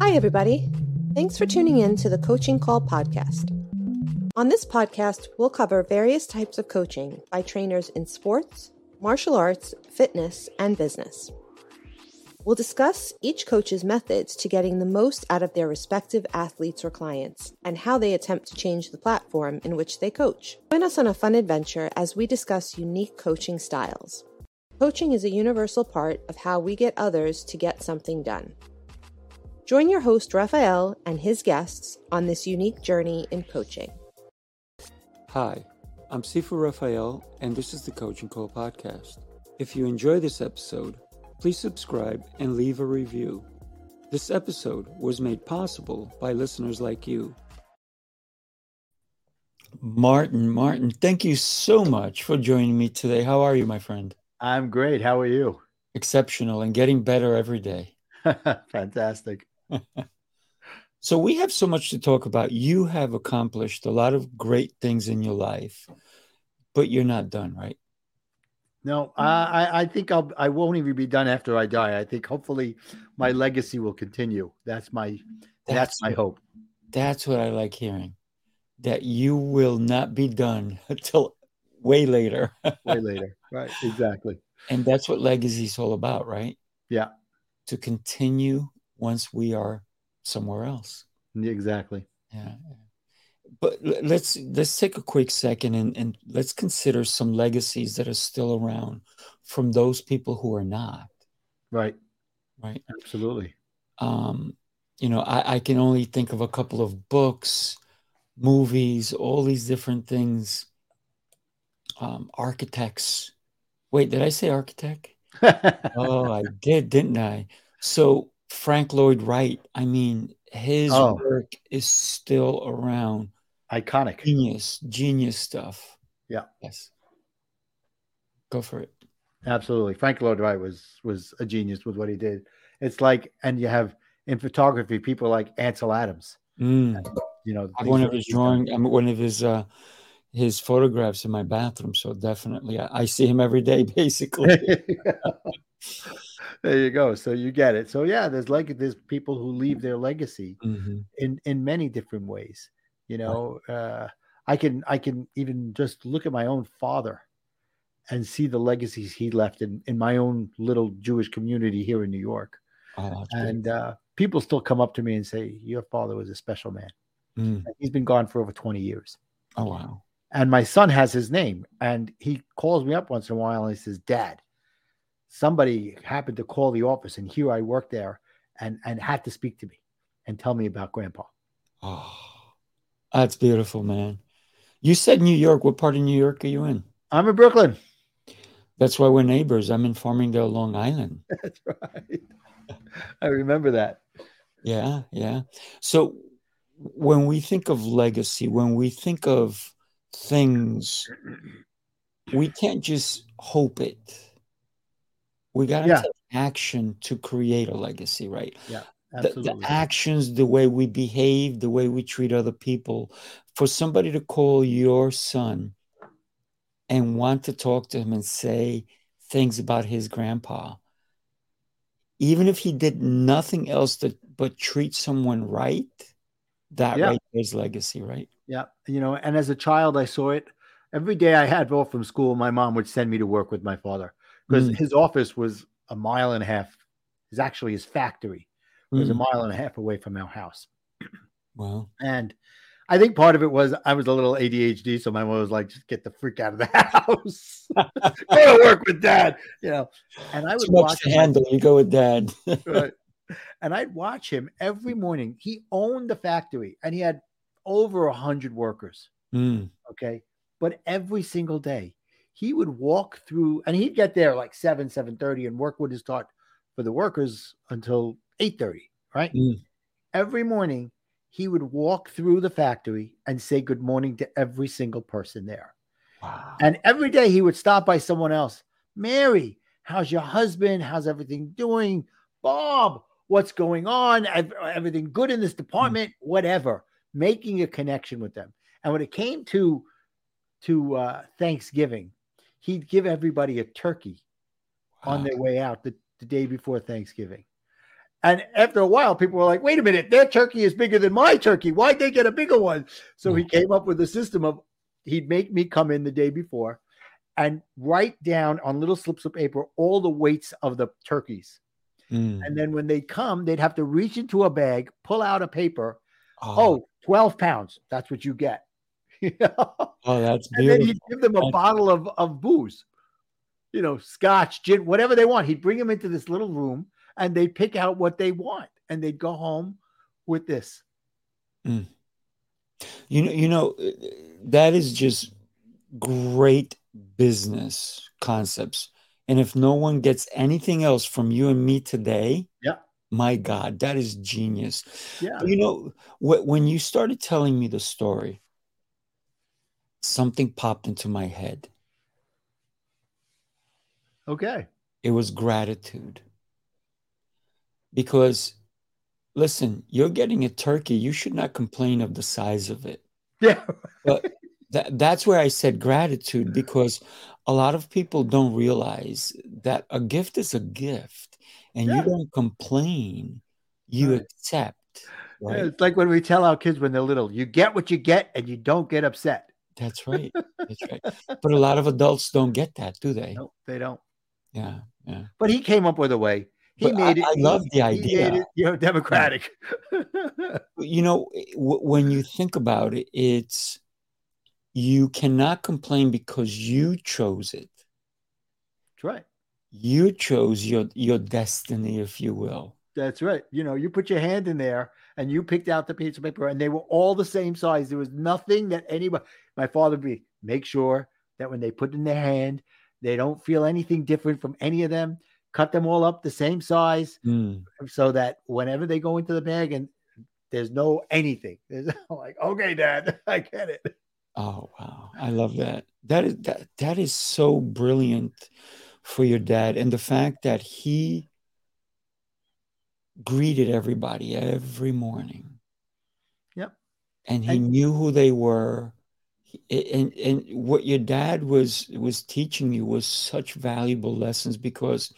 Hi, everybody. Thanks for tuning in to the Coaching Call podcast. On this podcast, we'll cover various types of coaching by trainers in sports, martial arts, fitness, and business. We'll discuss each coach's methods to getting the most out of their respective athletes or clients and how they attempt to change the platform in which they coach. Join us on a fun adventure as we discuss unique coaching styles. Coaching is a universal part of how we get others to get something done. Join your host, Rafael, and his guests on this unique journey in coaching. Hi, I'm Sifu Rafael, and this is the Coaching Call Podcast. If you enjoy this episode, please subscribe and leave a review. This episode was made possible by listeners like you. Martin, Martin, thank you so much for joining me today. How are you, my friend? I'm great. How are you? Exceptional and getting better every day. Fantastic. so, we have so much to talk about. You have accomplished a lot of great things in your life, but you're not done, right? No, I, I think I'll I won't even be done after I die. I think hopefully my legacy will continue. That's my that's, that's my hope. That's what I like hearing. That you will not be done until way later. way later. Right. Exactly. And that's what legacy is all about, right? Yeah. To continue once we are somewhere else. Exactly. Yeah but let's let's take a quick second and, and let's consider some legacies that are still around from those people who are not right right absolutely um you know I, I can only think of a couple of books movies all these different things um architects wait did i say architect? Oh i did didn't i? So frank lloyd wright i mean his oh. work is still around. Iconic. Genius genius stuff. Yeah. Yes. Go for it. Absolutely. Frank lloyd wright was was a genius with what he did. It's like and you have in photography people like ansel adams. Mm. and, you know one of his drawing i'm one of his uh his photographs in my bathroom so definitely i, I see him every day basically there you go so you get it so yeah there's like there's people who leave their legacy mm-hmm. in in many different ways you know, uh, I can I can even just look at my own father and see the legacies he left in in my own little Jewish community here in New York. Oh, and uh, people still come up to me and say, "Your father was a special man." Mm. He's been gone for over twenty years. Oh wow! And my son has his name, and he calls me up once in a while and he says, "Dad, somebody happened to call the office, and here I work there, and and had to speak to me and tell me about Grandpa." Oh that's beautiful, man. You said New York. What part of New York are you in? I'm in Brooklyn. That's why we're neighbors. I'm in Farmingdale, Long Island. That's right. I remember that. Yeah, yeah. So when we think of legacy, when we think of things, we can't just hope it. We got to yeah. take action to create a legacy, right? Yeah the, the, actions, the way we behave, the way we treat other people. For somebody to call your son and want to talk to him and say things about his grandpa, even if he did nothing else to, but treat someone right, that yeah. right is legacy, right? Yeah. You know, and as a child, I saw it every day I had off from school. My mom would send me to work with my father because mm. his office was a mile and a half. Is actually his factory it was a mm. mile and a half away from our house. Wow. And I think part of it was I was a little ADHD, so my mom was like, "Just get the freak out of the house. go to work with dad," you know. And I would watch to handle. You go with dad, right? And I'd watch him every morning. He owned the factory, and he had over a hundred workers. Mm. Okay, but every single day he would walk through, and he'd get there like seven, seven thirty, and work would start for the workers until 8:30, right? Mm. Every morning he would walk through the factory and say good morning to every single person there. Wow. And every day he would stop by someone else. Mary, how's your husband? How's everything doing? Bob, what's going on? Everything good in this department? Mm. Whatever. Making a connection with them. And when it came to to uh, Thanksgiving, he'd give everybody a turkey on Wow. their way out the, the day before Thanksgiving. And after a while, people were like, wait a minute, their turkey is bigger than my turkey. Why'd they get a bigger one? So he came up with a system of he'd make me come in the day before and write down on little slips of paper all the weights of the turkeys. Mm. And then when they come, they'd have to reach into a bag, pull out a paper. Oh, Oh, 12 pounds. That's what you get. You know? oh, that's and then he'd give them a That's- bottle of, of booze, you know, scotch, gin, whatever they want. He'd bring them into this little room and they'd pick out what they want and they'd go home with this. You know, you know, uh, that is just great business concepts. And if no one gets anything else from you and me today, Yeah. My God, that is genius. Yeah. But you know, wh- when you started telling me the story, something popped into my head. Okay. It was gratitude. Because, listen, you're getting a turkey, you should not complain of the size of it. Yeah. That, that's where I said gratitude because a lot of people don't realize that a gift is a gift and Yeah. you don't complain, you Right. accept. Yeah, Right? It's like when we tell our kids when they're little, you get what you get and you don't get upset. That's right. That's right. But a lot of adults don't get that, do they? No, they don't. Yeah. Yeah. But he came up with a way. He But I- made it. I love the he idea. made it, you know, democratic. You know, eh, w- when you think about it, it's you cannot complain because you chose it. That's right. You chose your your destiny, if you will. That's right. You know, you put your hand in there and you picked out the piece of paper and they were all the same size. There was nothing that anybody, my father would be, make sure that when they put in their hand, they don't feel anything different from any of them. Cut them all up the same size Mm. so that whenever they go into the bag and there's no anything, there's like, okay, dad, I get it. Oh wow, I love that. That is that that is so brilliant for your dad, and the fact that he greeted everybody every morning. Yep. And he And- knew who they were. And and what your dad was was teaching you was such valuable lessons because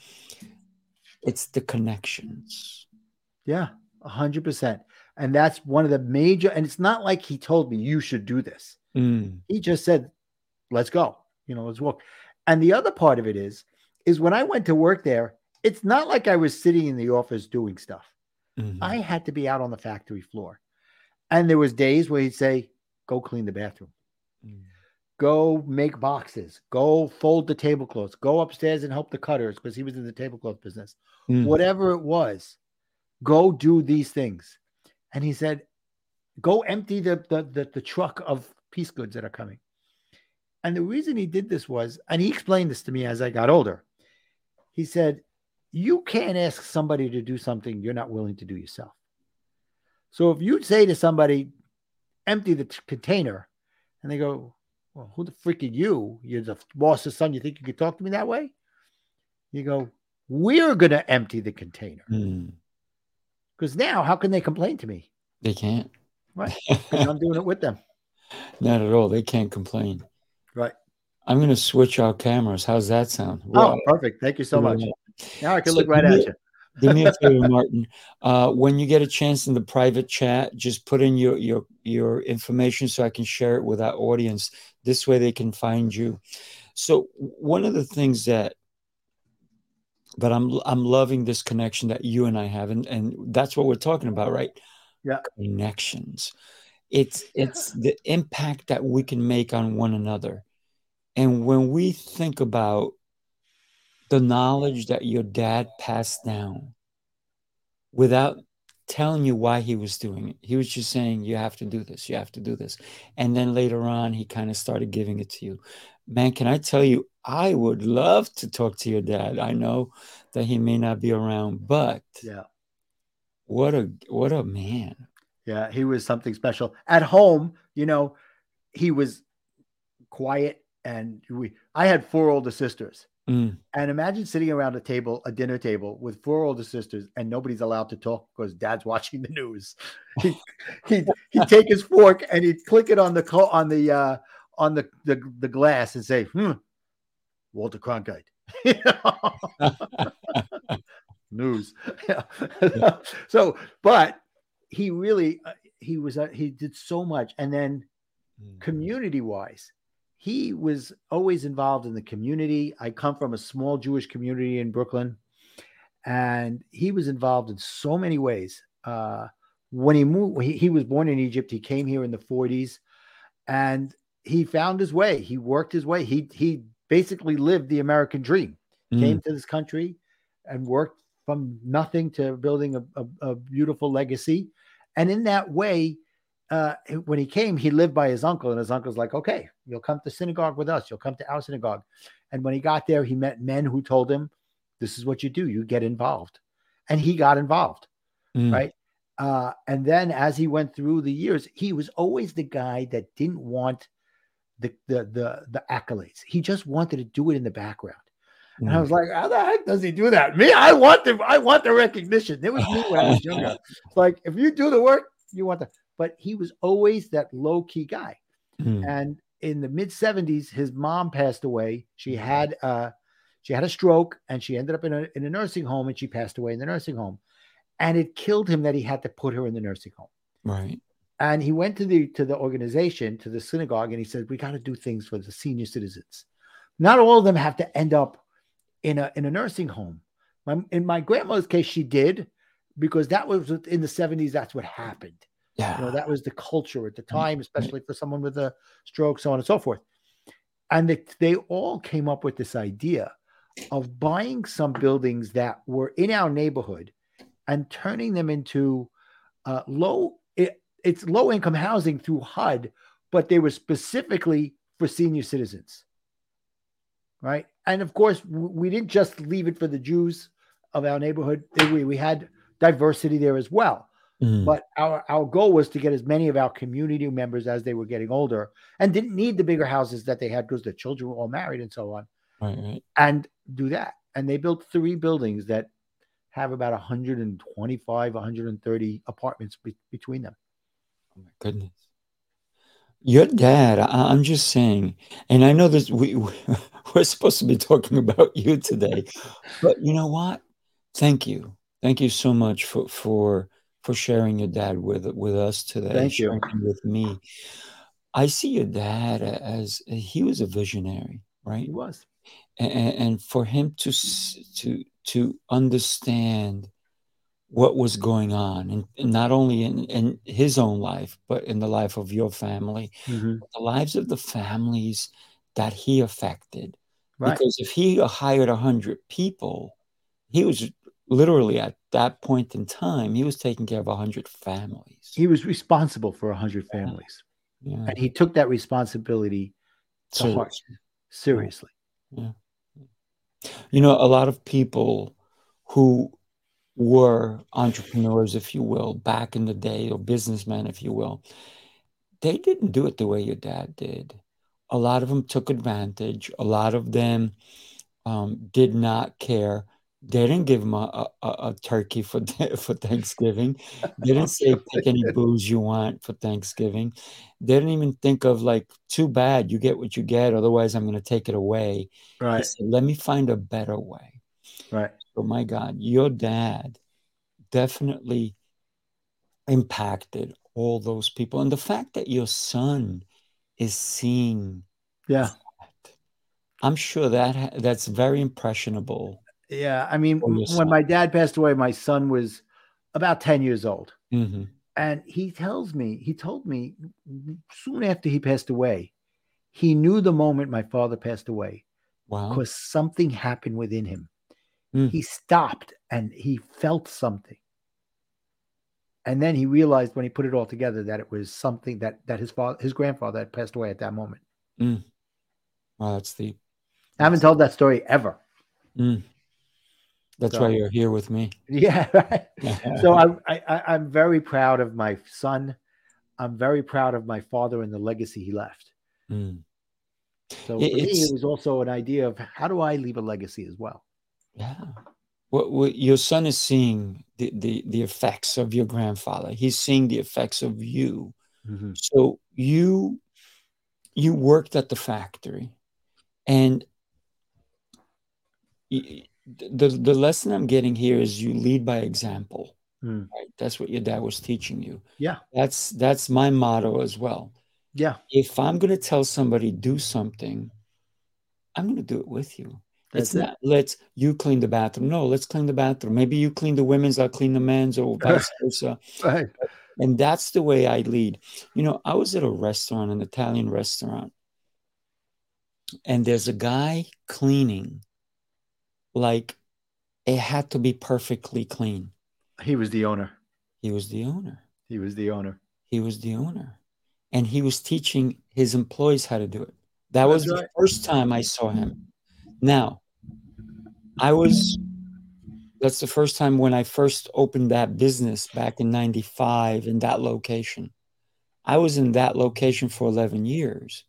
it's the connections. Yeah, a hundred percent. And that's one of the major, and it's not like he told me you should do this. Mm, he just said, let's go, you know, let's walk. And the other part of it is, is when I went to work there, it's not like I was sitting in the office doing stuff. mhm. I had to be out on the factory floor. And there was days where he'd say, go clean the bathroom, Mm. go make boxes, go fold the tablecloths, go upstairs and help the cutters because he was in the tablecloth business. Mm. Whatever it was, go do these things. And he said, go empty the, the, the, the truck of piece goods that are coming. And the reason he did this was, and he explained this to me as I got older. He said, You can't ask somebody to do something you're not willing to do yourself. So if you say to somebody, empty the t- container, and they go, Well, who the freak are you? You're the boss's son. You think you could talk to me that way? You go, We're going to empty the container. Mm. Because now, how can they complain to me? They can't. Right. I'm doing it with them. Not at all. They can't complain. I'm going to switch our cameras. How's that sound? Oh, perfect. Thank you so much. Now I can So look right at you. Do me a favor, Martin. Uh, when you get a chance in the private chat, just put in your your your information so I can share it with our audience. This way, they can find you. So one of the things that but I'm I'm loving this connection that you and I have, and and that's what we're talking about, right? Yeah. Connections. It's it's the impact that we can make on one another, and when we think about the knowledge that your dad passed down without telling you why he was doing it. He was just saying, You have to do this, you have to do this. And then later on, he kind of started giving it to you. Man, can I tell you, I would love to talk to your dad. I know that he may not be around, but Yeah. what a what a man. Yeah. He was something special. At home, you know, he was quiet and we I had four older sisters. Mm, And imagine sitting around a table, a dinner table with four older sisters, and nobody's allowed to talk because dad's watching the news. He, he'd, he'd take his fork and he'd click it on the co- on the uh, on the, the the glass and say, "Hmm, Walter Cronkite, News. So, but he really uh, he was uh, he did so much, and then Mm. community wise, he was always involved in the community. I come from a small Jewish community in Brooklyn, and he was involved in so many ways. Uh, when he moved, he, he was born in Egypt. He came here in the 40s, and he found his way. He worked his way. He he basically lived the American dream. Mm. Came to this country and worked from nothing to building a, a, a beautiful legacy. And in that way, uh, when he came, he lived by his uncle, and his uncle's like, "Okay, you'll come to synagogue with us. You'll come to our synagogue." And when he got there, he met men who told him, "This is what you do. You get involved," and he got involved, Mm. right? Uh, and then as he went through the years, he was always the guy that didn't want the the the, the accolades. He just wanted to do it in the background. And I Mm. was like, how the heck does he do that? Me, I want the I want the recognition. It was me when I was younger. It's like if you do the work, you want the but he was always that low key guy. Mm. And in the mid 70s, his mom passed away. She had uh she had a stroke and she ended up in a in a nursing home and she passed away in the nursing home. And it killed him that he had to put her in the nursing home. Right. And he went to the to the organization, to the synagogue, and he said, We got to do things for the senior citizens. Not all of them have to end up in a in a nursing home. My, in my grandmother's case, she did because that was in the 70s, that's what happened. Yeah. You know, that was the culture at the Mm-hmm. time, especially for someone with a stroke, so on and so forth. And they, they all came up with this idea of buying some buildings that were in our neighborhood and turning them into uh, low, it, it's low income housing through HUD, but they were specifically for senior citizens. Right. And of course, we didn't just leave it for the Jews of our neighborhood, we, we had diversity there as well Mm. but our our goal was to get as many of our community members as they were getting older and didn't need the bigger houses that they had because their children were all married and so on Right. Right. and do that and they built three buildings that have about 125 130 apartments be- between them Oh my goodness. Your dad, I, I'm just saying, and I know this we we're supposed to be talking about you today, but you know what? Thank you. Thank you so much for for for sharing your dad with with us today. Thank you. with me. I see your dad as he was a visionary, right? he was and, and for him to to to understand what was going on and, and not only in, in his own life but in the life of your family mm-hmm. the lives of the families that he affected right because if he hired 100 people he was literally at that point in time he was taking care of 100 families. He was responsible for 100 families. Yeah. And he took that responsibility to so heart. Seriously. You know a lot of people who were entrepreneurs if you will back in the day or businessmen if you will they didn't do it the way your dad did. A lot of them took advantage. A lot of them um, did not care they didn't give him a, a, a turkey for for Thanksgiving. They didn't say pick any booze you want for Thanksgiving. They didn't even think of like too bad you get what you get. Otherwise, I'm going to take it away. Right said, Let me find a better way. right So, my God, your dad definitely impacted all those people, and the fact that your son is seeing yeah that, I'm sure that that's very impressionable. Yeah i mean when son. my dad passed away my son was about 10 years old hmm And he tells me, he told me soon after he passed away, he knew the moment my father passed away Wow. because something happened within him. Mm. He stopped and he felt something. And then he realized when he put it all together that it was something that that his father, his grandfather had passed away at that moment. Wow, that's deep. I haven't told that story ever. Mm. That's So- why you're here with me. Yeah, right. so I'm I, I, I'm very proud of my son. I'm very proud of my father and the legacy he left. Mm. So It- me, it was also an idea of how do I leave a legacy as well. Yeah. What, what your son is seeing the, the the effects of your grandfather. He's seeing the effects of you. So you you worked at the factory and the the lesson I'm getting here is you lead by example. Mm. Right? That's what your dad was teaching you. Yeah. That's that's my motto as well. Yeah. If I'm going to tell somebody do something, I'm going to do it with you. That's it's it. not let's you clean the bathroom. No, let's clean the bathroom. Maybe you clean the women's, I'll clean the men's, or vice versa. Right. And that's the way I lead. You know, I was at a restaurant, an Italian restaurant, and there's a guy cleaning like it had to be perfectly clean. He was the owner. He was the owner. He was the owner. He was the owner. And he was teaching his employees how to do it. That That's was right. the first time I saw him. Now, I was, that's the first time when I first opened that business back in 95 in that location. I was in that location for 11 years.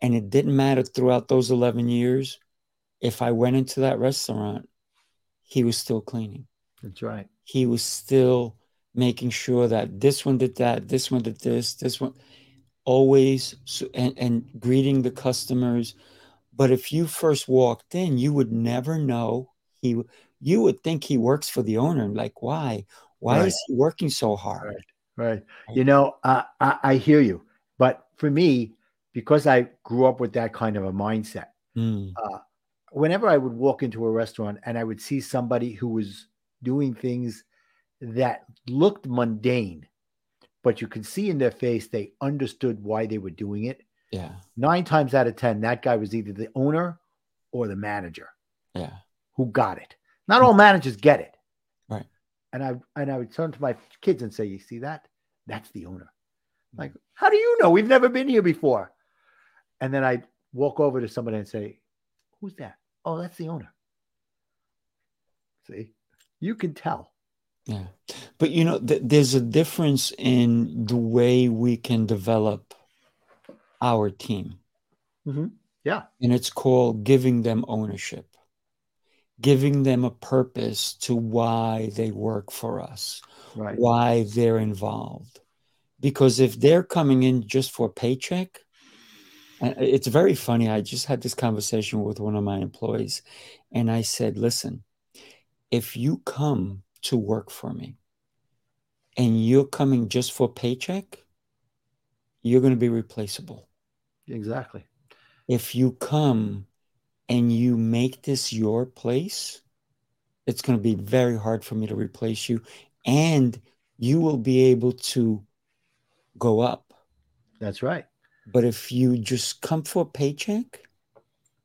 And it didn't matter throughout those 11 years if I went into that restaurant, he was still cleaning. That's right. He was still making sure that this one did that, this one did this, this one, always and, and greeting the customers. But if you first walked in, you would never know he. You would think he works for the owner. Like, why? Why Right. is he working so hard? Right. You know, uh, I, I hear you. But for me, because I grew up with that kind of a mindset, Mm, whenever I would walk into a restaurant and I would see somebody who was doing things that looked mundane, but you could see in their face they understood why they were doing it. yeah, Nine times out of 10, that guy was either the owner or the manager yeah, who got it. Not all managers get it. Right. And I and I would turn to my kids and say, You see that? That's the owner. Mm-hmm. Like, how do you know? We've never been here before. And then I'd walk over to somebody and say, Who's that? Oh, that's the owner. See, you can tell. yeah. But you know, th- there's a difference in the way we can develop our team. Mhm. Yeah. And it's called giving them ownership, giving them a purpose to why they work for us, Right. why they're involved. Because if they're coming in just for paycheck, it's very funny. I just had this conversation with one of my employees, and I said, Listen, if you come to work for me and you're coming just for paycheck, you're going to be replaceable Exactly. if you come and you make this your place, it's going to be very hard for me to replace you. And you will be able to go up. That's right. But if you just come for a paycheck,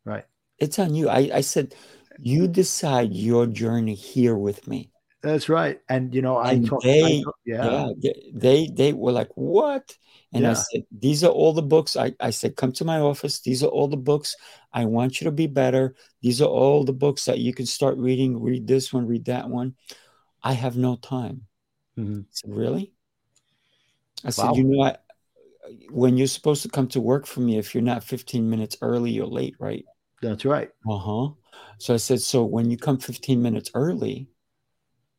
Right. it's on you. I, I said, you decide your journey here with me. That's right. And you know, I And talk, they- I talk- yeah. Yeah. they- they were like, what? And I said, these are all the books. I, I said, come to my office. These are all the books. I want you to be better. These are all the books that you can start reading. Read this one, read that one. I have no time. Mhm. I said, really? I said, you know, I, when you're supposed to come to work for me, if you're not 15 minutes early, you're late, right? That's right. Uh huh. So I said, so when you come 15 minutes early,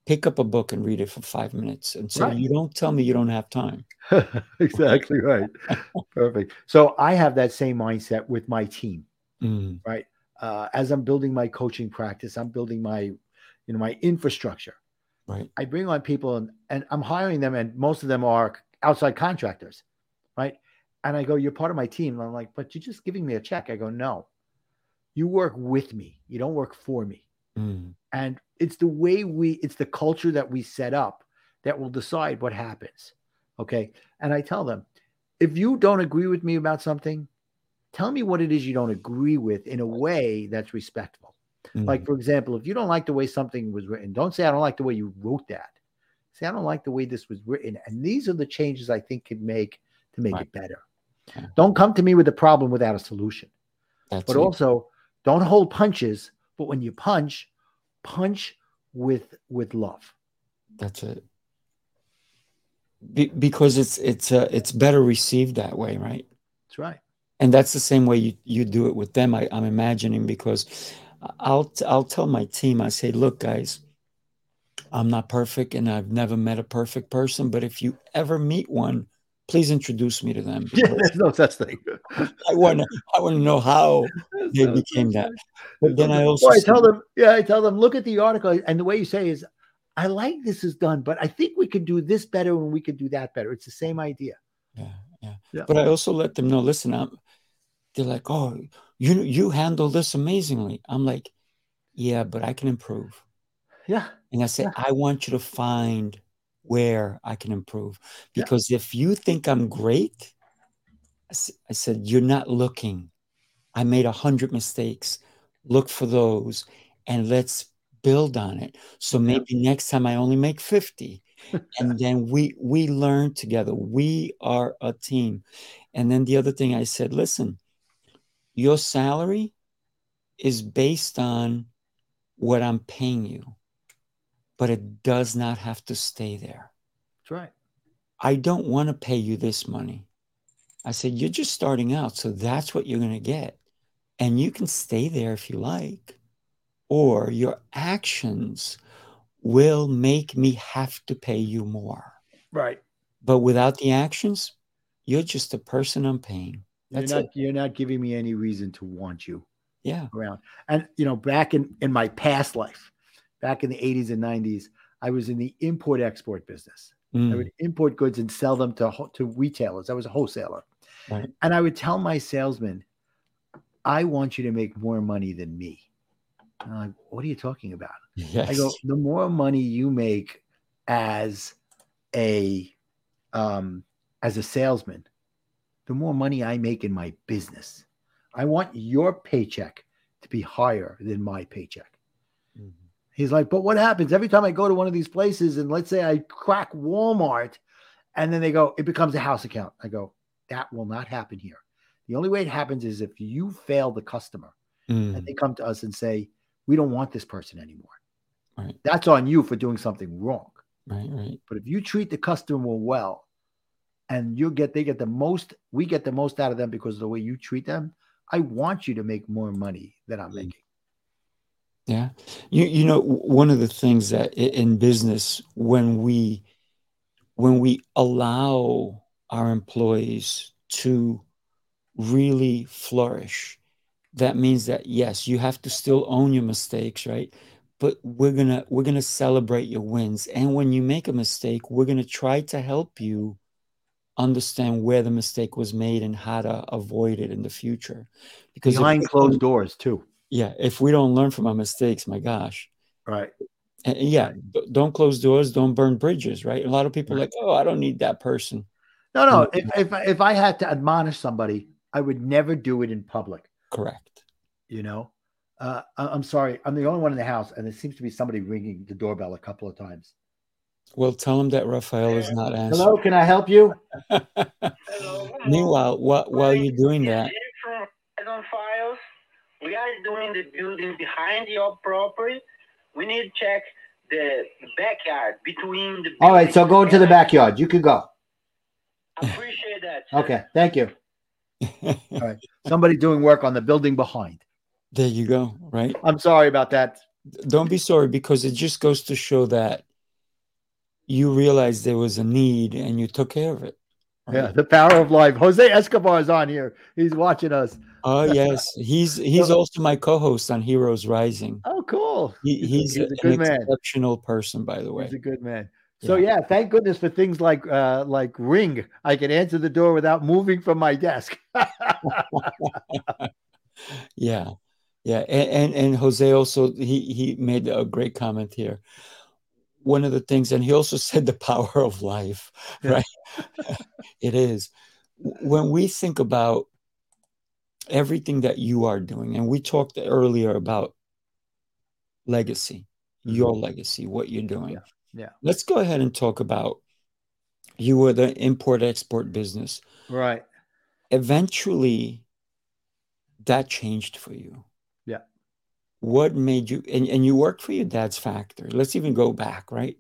pick up a book and read it for five minutes. And so Right. you don't tell me you don't have time. exactly right. Perfect. So I have that same mindset with my team. Mm, Uh, as I'm building my coaching practice, I'm building my, you know, my infrastructure. right. I bring on people and, and I'm hiring them, and most of them are outside contractors, right? And I go, You're part of my team. And I'm like, But you're just giving me a check. I go, No, you work with me, you don't work for me. Mm, And it's the way we, it's the culture that we set up that will decide what happens. Okay. And I tell them, if you don't agree with me about something, tell me what it is you don't agree with in a way that's respectful. mm, Like, for example, if you don't like the way something was written, don't say, I don't like the way you wrote that. Say, I don't like the way this was written. And these are the changes I think can make to make Right. it better. Yeah. Don't come to me with a problem without a solution. that's But it. also, don't hold punches. But when you punch, punch with with love. That's it. Be, because it's it's uh, it's better received that way, right? That's right. And that's the same way you, you do it with them. I, I'm imagining because I'll I'll tell my team. I say, look, guys, I'm not perfect, and I've never met a perfect person. But if you ever meet one, please introduce me to them. Yeah, there's no such thing. I want to I want to know how they became that. But then I also Well, I tell them, yeah, I tell them, look at the article, and the way you say is, I like this is done, but I think we could do this better and we could do that better. It's the same idea. yeah, yeah, Yeah. But I also let them know. Listen, I'm. They're like, oh, you you handle this amazingly. I'm like, yeah, but I can improve. Yeah, And I say, Yeah. I want you to find where I can improve. Yeah. Because if you think I'm great, I said, you're not looking. I made a hundred mistakes. Look for those and let's build on it. So Yeah. maybe next time I only make 50. and then we we learn together. We are a team. And then the other thing I said, listen, your salary is based on what I'm paying you, but it does not have to stay there. that's right. I don't want to pay you this money. I said, you're just starting out, so that's what you're going to get. And you can stay there if you like, or your actions will make me have to pay you more. Right. But without the actions, you're just a person I'm paying. That's you're not it. you're not giving me any reason to want you Yeah. around. And you know, back in in my past life, back in the 80s and 90s, I was in the import export business. I Mm, would import goods and sell them to to retailers. I was a wholesaler. Right. And I would tell my salesman, I want you to make more money than me. And I'm like, what are you talking about? yes. I go, the more money you make as a um as a salesman, the more money I make in my business. I want your paycheck to be higher than my paycheck. He's like, but what happens every time I go to one of these places and let's say I crack Walmart and then they go, it becomes a house account. I go, that will not happen here. The only way it happens is if you fail the customer Mm, and they come to us and say, we don't want this person anymore. Right. That's on you for doing something wrong. right, right. But if you treat the customer well and you get they get the most, we get the most out of them because of the way you treat them. I want you to make more money than I'm Mm. making. Yeah. You you know one of the things that in business when we when we allow our employees to really flourish that means that yes you have to still own your mistakes right but we're going to we're going to celebrate your wins and when you make a mistake we're going to try to help you understand where the mistake was made and how to avoid it in the future because Behind closed doors too. Yeah if we don't learn from our mistakes my gosh Right. and and yeah, don't close doors, don't burn bridges, right? A lot of people are like, oh, I don't need that person. No, no. If if if I had to admonish somebody, I would never do it in public. Correct. You know, uh, I- I'm sorry, I'm the only one in the house, and there seems to be somebody ringing the doorbell a couple of times. Well, tell him that Rafael is not answering. Hello, can I help you? Meanwhile, while, while you're doing that, here from Amazon Files. We are doing the building behind your property. We need to check the backyard between the. All right, so go into the backyard. You can go. Appreciate that. sir. Okay, thank you. All right, somebody doing work on the building behind. there you go, right? I'm sorry about that. Don't be sorry because it just goes to show that you realized there was a need and you took care of it. Yeah, the power of life. Jose Escobar is on here. He's watching us. Oh yes, he's he's also my co-host on Heroes Rising. Oh, cool. He, he's, he's a an good man. exceptional person, by the way. He's a good man. So yeah, thank goodness for things like uh like Ring. I can answer the door without moving from my desk. Yeah, yeah, and, and and Jose also he he made a great comment here. One of the things, and he also said the power of life, Yeah. right? it is when we think about everything that you are doing, and we talked earlier about legacy, your legacy, what you're doing. Mm-hmm. Yeah, yeah. Let's go ahead and talk about you were the import export business. right. Eventually, that changed for you. What made you and, and you worked for your dad's factory? Let's even go back, right?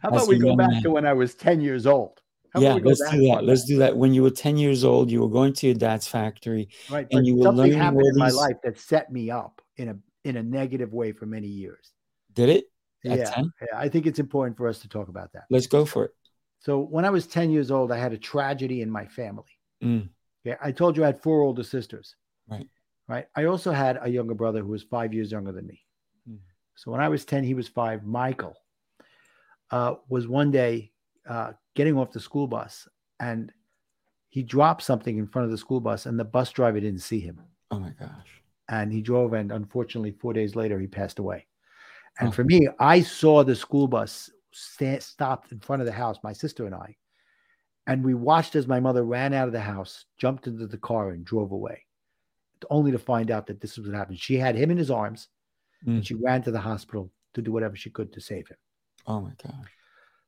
How As about we go back man. to when I was 10 years old? How about yeah, we go let's do that. Let's do that. When you were 10 years old, you were going to your dad's factory. Right. and you were something learning happened in my life that set me up in a in a negative way for many years. Did it? Yeah, 10? yeah. I think it's important for us to talk about that. Let's go for it. So when I was 10 years old, I had a tragedy in my family. Mm. Yeah, I told you I had four older sisters. Right. Right? I also had a younger brother who was five years younger than me. Mhm. So when I was 10, he was five. Michael uh, was one day uh, getting off the school bus and he dropped something in front of the school bus, and the bus driver didn't see him. Oh my gosh. And he drove, and unfortunately, four days later, he passed away. And Oh. for me, I saw the school bus sta- stopped in front of the house, my sister and I. And we watched as my mother ran out of the house, jumped into the car, and drove away, only to find out that this was what happened. She had him in his arms, Mm. and she ran to the hospital to do whatever she could to save him. Oh my gosh.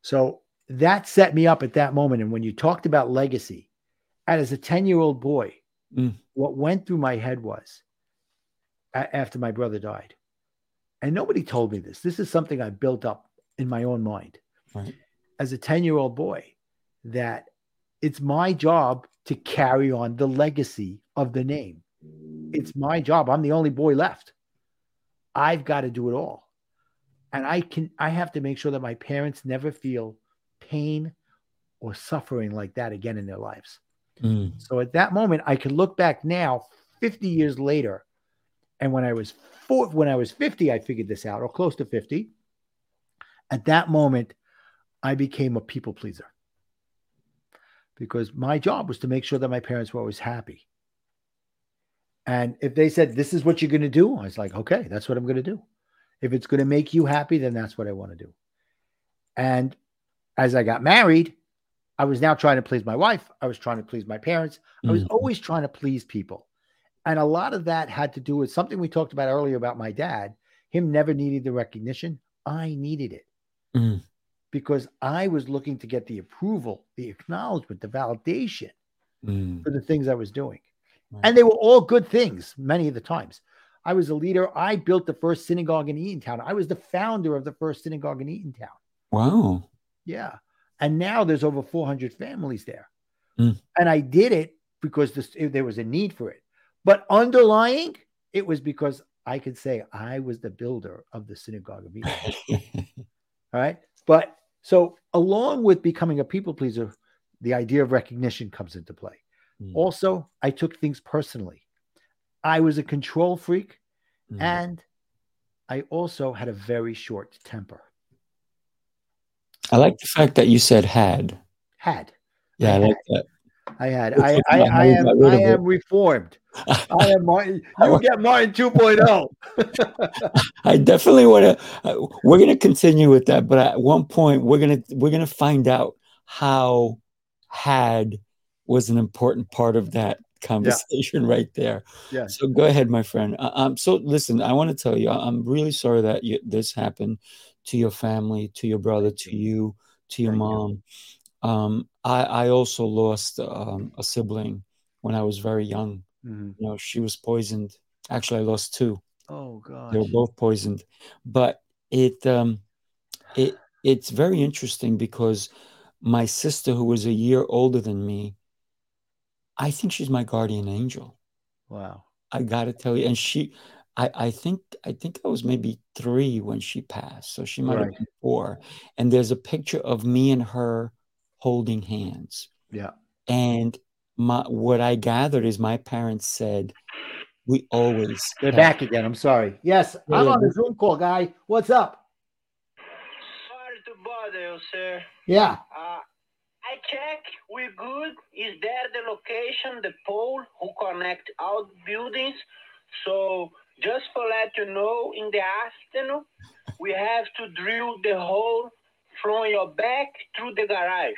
So that set me up at that moment. And when you talked about legacy, and as a 10 year old boy, Mm. what went through my head was a- after my brother died, and nobody told me this, this is something I built up in my own mind Right. as a 10 year old boy, that it's my job to carry on the legacy of the name. It's my job. I'm the only boy left. I've got to do it all. And I can I have to make sure that my parents never feel pain or suffering like that again in their lives. Mm. So at that moment, I can look back now, 50 years later, and when I was four, when I was 50, I figured this out, or close to 50. At that moment, I became a people pleaser because my job was to make sure that my parents were always happy. And if they said, This is what you're going to do, I was like, Okay, that's what I'm going to do. If it's going to make you happy, then that's what I want to do. And as I got married, I was now trying to please my wife. I was trying to please my parents. I was Mhm. always trying to please people. And a lot of that had to do with something we talked about earlier about my dad, him never needing the recognition. I needed it Mm. because I was looking to get the approval, the acknowledgement, the validation Mm. for the things I was doing. And they were all good things many of the times. I was a leader. I built the first synagogue in Eatontown. I was the founder of the first synagogue in Eatontown. Wow. Yeah. And now there's over 400 families there. Mm. And I did it because this, there was a need for it. But underlying, it was because I could say I was the builder of the synagogue of Eatontown. All right. But so, along with becoming a people pleaser, the idea of recognition comes into play. Mm. Also, I took things personally. I was a control freak Mm. and I also had a very short temper. I like the fact that you said had. Had. Yeah, I I like that. I had. I, I, I am. I it. am reformed. I am Martin. You get Martin oh. 2.0. I definitely want to. Uh, we're going to continue with that, but at one point we're going to we're going to find out how had was an important part of that conversation right there. Yeah. So go ahead, my friend. I, I'm so listen. I want to tell you, I'm really sorry that you, this happened to your family, to your brother, to you, to your Thank you. mom. Um, I I also lost um, a sibling when I was very young. Mhm. You know, she was poisoned. Actually, I lost two Oh god. they were both poisoned but it um it it's very interesting because my sister who was a year older than me i think she's my guardian angel Wow. i gotta tell you and she i i think i think i was maybe three when she passed so she might have been four and there's a picture of me and her holding hands Yeah. and my what i gathered is my parents said we always They're have- back again. I'm sorry. Yes, Yeah, I'm yeah, on the Zoom call, guy. What's up? Sorry to bother you, sir. Yeah. I check, we're good. Is there the location, the pole who connect out buildings? So just for let you know, in the afternoon, we have to drill the hole from your back through the garage.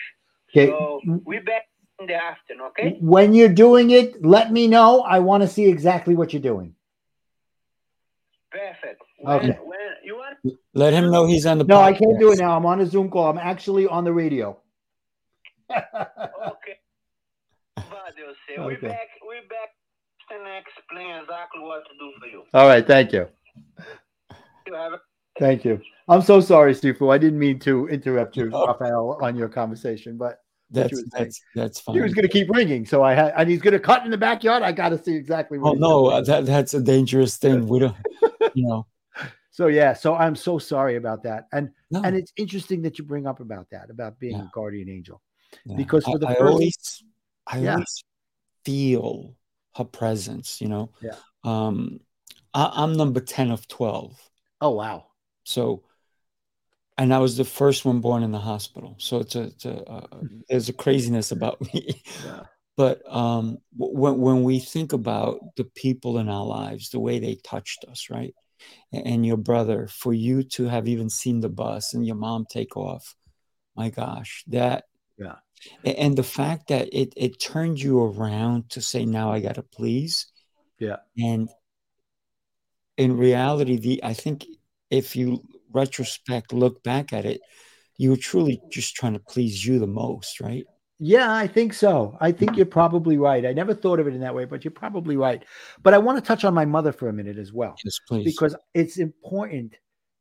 Okay. So we back in the afternoon, okay? When you're doing it, let me know. I want to see exactly what you're doing. Perfect. When, Okay. when you want let him know he's on the No, I can't do it now. I'm on a Zoom call. I'm actually on the radio. Okay. Valeu, sir. We Okay. back We're back and explain exactly what to do for you. All right. Thank you. You have a Thank you. I'm so sorry, Sifu. I didn't mean to interrupt you, No. Rafael, on your conversation, but That's you were saying. that's that's he was going to keep ringing. So I had, and he's going to cut in the backyard. I got to see exactly what. Oh no, uh, that that's a dangerous thing. We don't, you know. So yeah. So I'm so sorry about that. And No, and it's interesting that you bring up about that, about being Yeah. a guardian angel. Yeah. because for I, the I first- always, I Yeah. always feel her presence. You know. Yeah. Um, I, I'm number 10 of 12. Oh wow. So, and I was the first one born in the hospital. So it's a, it's a uh, there's a craziness about me. Yeah. But um, when when we think about the people in our lives, the way they touched us, right? And your brother, for you to have even seen the bus and your mom take off, my gosh, that Yeah. and the fact that it it turned you around to say, now I gotta please. Yeah. And in reality, the I think if you retrospect, look back at it, you were truly just trying to please you the most, right? Yeah, I think so. I think you're probably right. I never thought of it in that way, but you're probably right. But I want to touch on my mother for a minute as well, Yes, please. because it's important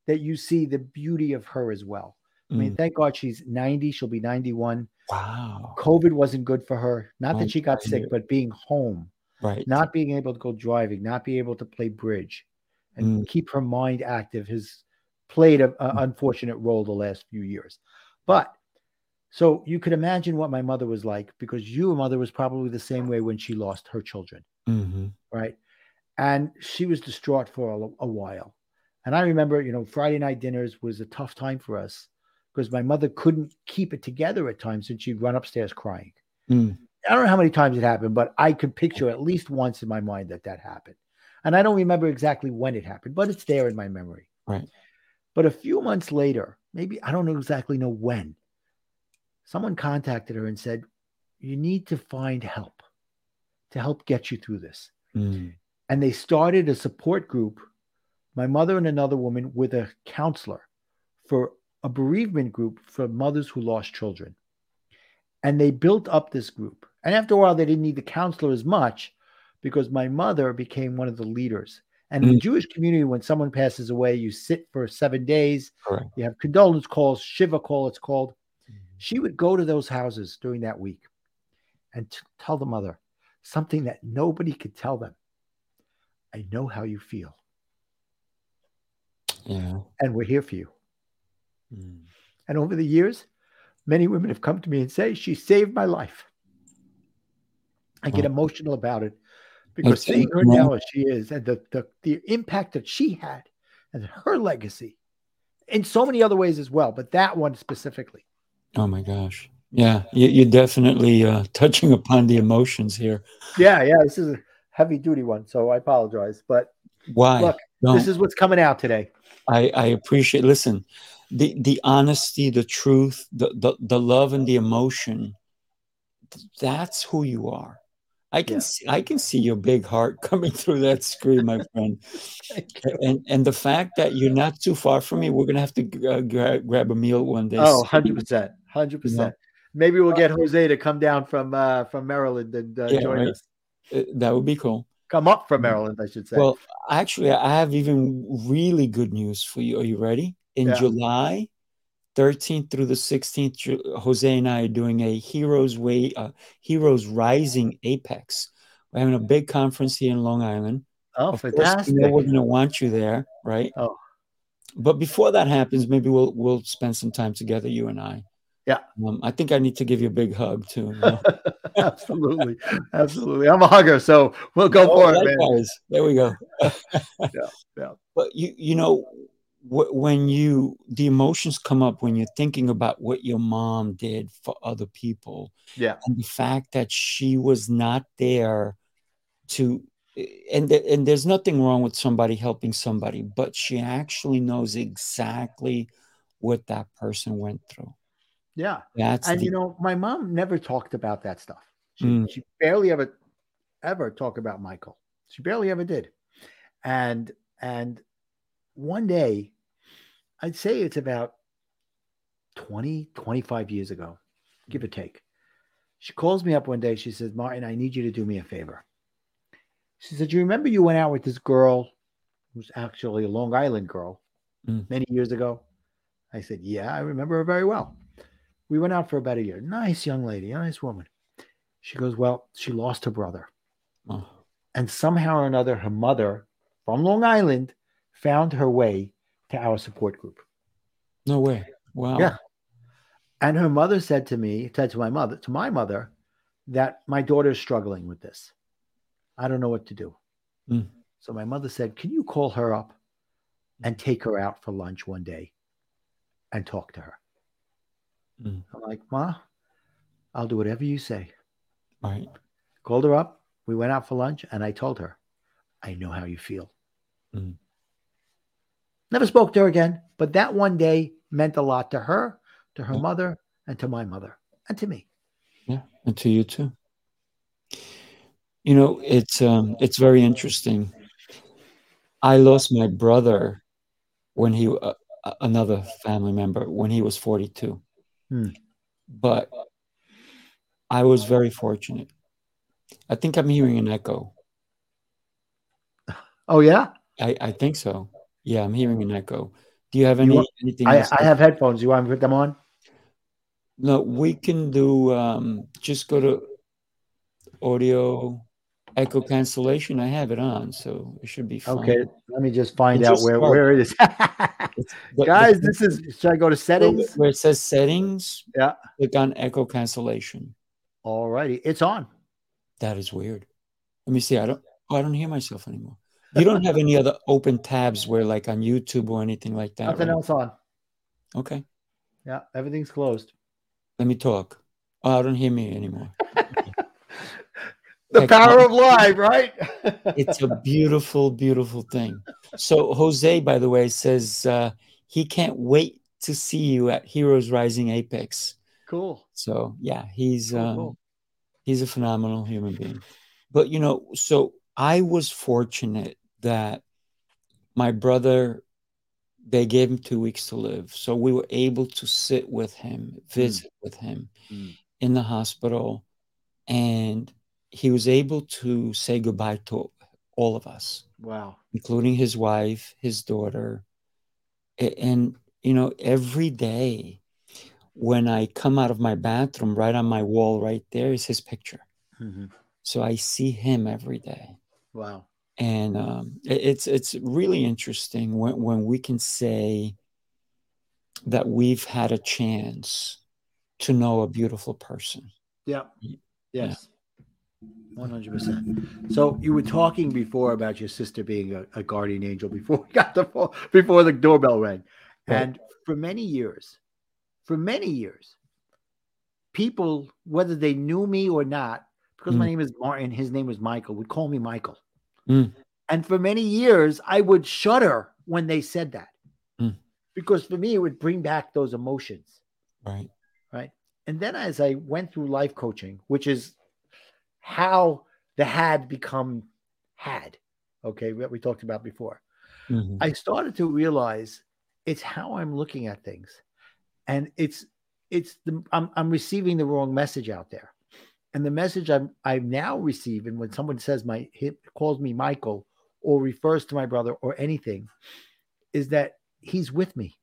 that you see the beauty of her as well. I mean, Mm. thank God she's 90. She'll be 91. wow. COVID wasn't good for her. Not that she got sick, but being home, Right. not being able to go driving, not being able to play bridge and keep her mind active has played an a unfortunate role the last few years. But so you could imagine what my mother was like because your mother was probably the same way when she lost her children, hmm right? And she was distraught for a, a while. And I remember, you know, Friday night dinners was a tough time for us because my mother couldn't keep it together at times and she'd run upstairs crying. Mm. I don't know how many times it happened, but I could picture at least once in my mind that that happened. And I don't remember exactly when it happened, but it's there in my memory. Right. But a few months later, maybe I don't exactly know when, someone contacted her and said, You need to find help to help get you through this. Mm. And they started a support group, my mother and another woman, with a counselor for a bereavement group for mothers who lost children. And they built up this group. And after a while, they didn't need the counselor as much because my mother became one of the leaders. And in the Mm. Jewish community, when someone passes away, you sit for seven days. Correct. You have condolence calls, Shiva call, it's called. She would go to those houses during that week and t- tell the mother something that nobody could tell them. I know how you feel, Yeah. and we're here for you. Mm. And over the years, many women have come to me and say, She saved my life. I get emotional about it because think, seeing her now as she is and the, the, the impact that she had and her legacy in so many other ways as well, but that one specifically. Oh my gosh. Yeah. You, you're definitely uh, touching upon the emotions here. Yeah, yeah, this is a heavy duty one. So I apologize. But Why? Look, Don't. this is what's coming out today. I, I appreciate listen the the honesty the truth the, the the love and the emotion that's who you are i can Yeah. see i can see your big heart coming through that screen my friend and and the fact that you're not too far from me we're gonna have to uh, gra- grab a meal one day Oh, 100%. 100%. Maybe we'll get Jose to come down from uh, from Maryland and uh, Yeah, join right. us. Uh, that would be cool Come up from Maryland, I should say. well actually i have even really good news for you are you ready in Yeah. july 13th through the 16th jose and i are doing a heroes way uh, heroes rising apex we're having a big conference here in long island oh, of course, fantastic. we know we're going to want you there right Oh. but before that happens maybe we'll we'll spend some time together you and i Yeah. um, i think i need to give you a big hug too you know? absolutely. Absolutely. I'm a hugger, so we'll go Oh, for it, man. There we go. yeah. yeah. But you, you know, when you the emotions come up when you're thinking about what your mom did for other people, Yeah. and the fact that she was not there to, and th- and there's nothing wrong with somebody helping somebody, but she actually knows exactly what that person went through. Yeah. That's And the, you know, my mom never talked about that stuff. She, Mm. she barely ever ever talked about Michael. She barely ever did. And and one day, I'd say it's about 20, 25 years ago, give or take. She calls me up one day. She says, Martin, I need you to do me a favor. She said, You remember you went out with this girl who's actually a Long Island girl Mm. many years ago? I said, Yeah, I remember her very well. We went out for about a year. Nice young lady, nice woman. She goes, Well, she lost her brother. oh, And somehow or another, her mother from Long Island found her way to our support group. no way. Wow. Yeah. And her mother said to me, said to my mother, to my mother, that my daughter's struggling with this. I don't know what to do. Mm. So my mother said, Can you call her up and take her out for lunch one day and talk to her? Mm. I'm like, Ma, I'll do whatever you say. Right. Called her up. We went out for lunch and I told her, I know how you feel. Mm. Never spoke to her again, but that one day meant a lot to her, to her Yeah. mother, and to my mother, and to me. Yeah, and to you too. You know, it's um, it's very interesting. I lost my brother when he uh, uh, another family member when he was 42. Hmm. But I was very fortunate. I think I'm hearing an echo. Oh, yeah? I, I think so. Yeah, I'm hearing an echo. Do you have You any want- anything I. I have headphones. You want me to put them on? No, we can do um just go to audio echo cancellation. I have it on, so it should be fine. Okay, let me just find It's out just where, where it is. The- Guys, the- this is, should I go to settings? where it says settings, Yeah. click on echo cancellation. All righty. It's on. That is weird. Let me see. I don't oh, I don't hear myself anymore. You don't have any other open tabs where like on YouTube or anything like that. Nothing right? else on. Okay. Yeah, everything's closed. Let me talk. Oh, I don't hear me anymore. The power of live, right? it's a beautiful, beautiful thing. So Jose, by the way, says uh, he can't wait to see you at Heroes Rising Apex. cool. So yeah, he's Cool, um, cool. he's a phenomenal human being. But you know, so I was fortunate that my brother they gave him two weeks to live, so we were able to sit with him, visit with him Mm. in the hospital, and he was able to say goodbye to all of us Wow. including his wife, his daughter. And, you know, every day when I come out of my bathroom, right on my wall, right there is his picture. Mhm. So I see him every day. Wow. And um, it- it's it's really interesting when, when we can say that we've had a chance to know a beautiful person. Yeah. Yes. One hundred percent. So you were talking before about your sister being a, a guardian angel before we got the phone, before the doorbell rang, Right. and for many years, for many years, people, whether they knew me or not, because my Mm. name is Martin, his name was Michael, would call me Michael. Mm. And for many years, I would shudder when they said that, Mm. because for me, it would bring back those emotions. Right. Right. And then as I went through life coaching, which is how the had become had, okay, what we talked about before, Mhm. I started to realize it's how I'm looking at things. And it's it's the I'm I'm receiving the wrong message out there. And the message I'm I'm now receiving when someone says my hit calls me Michael or refers to my brother or anything is that he's with me.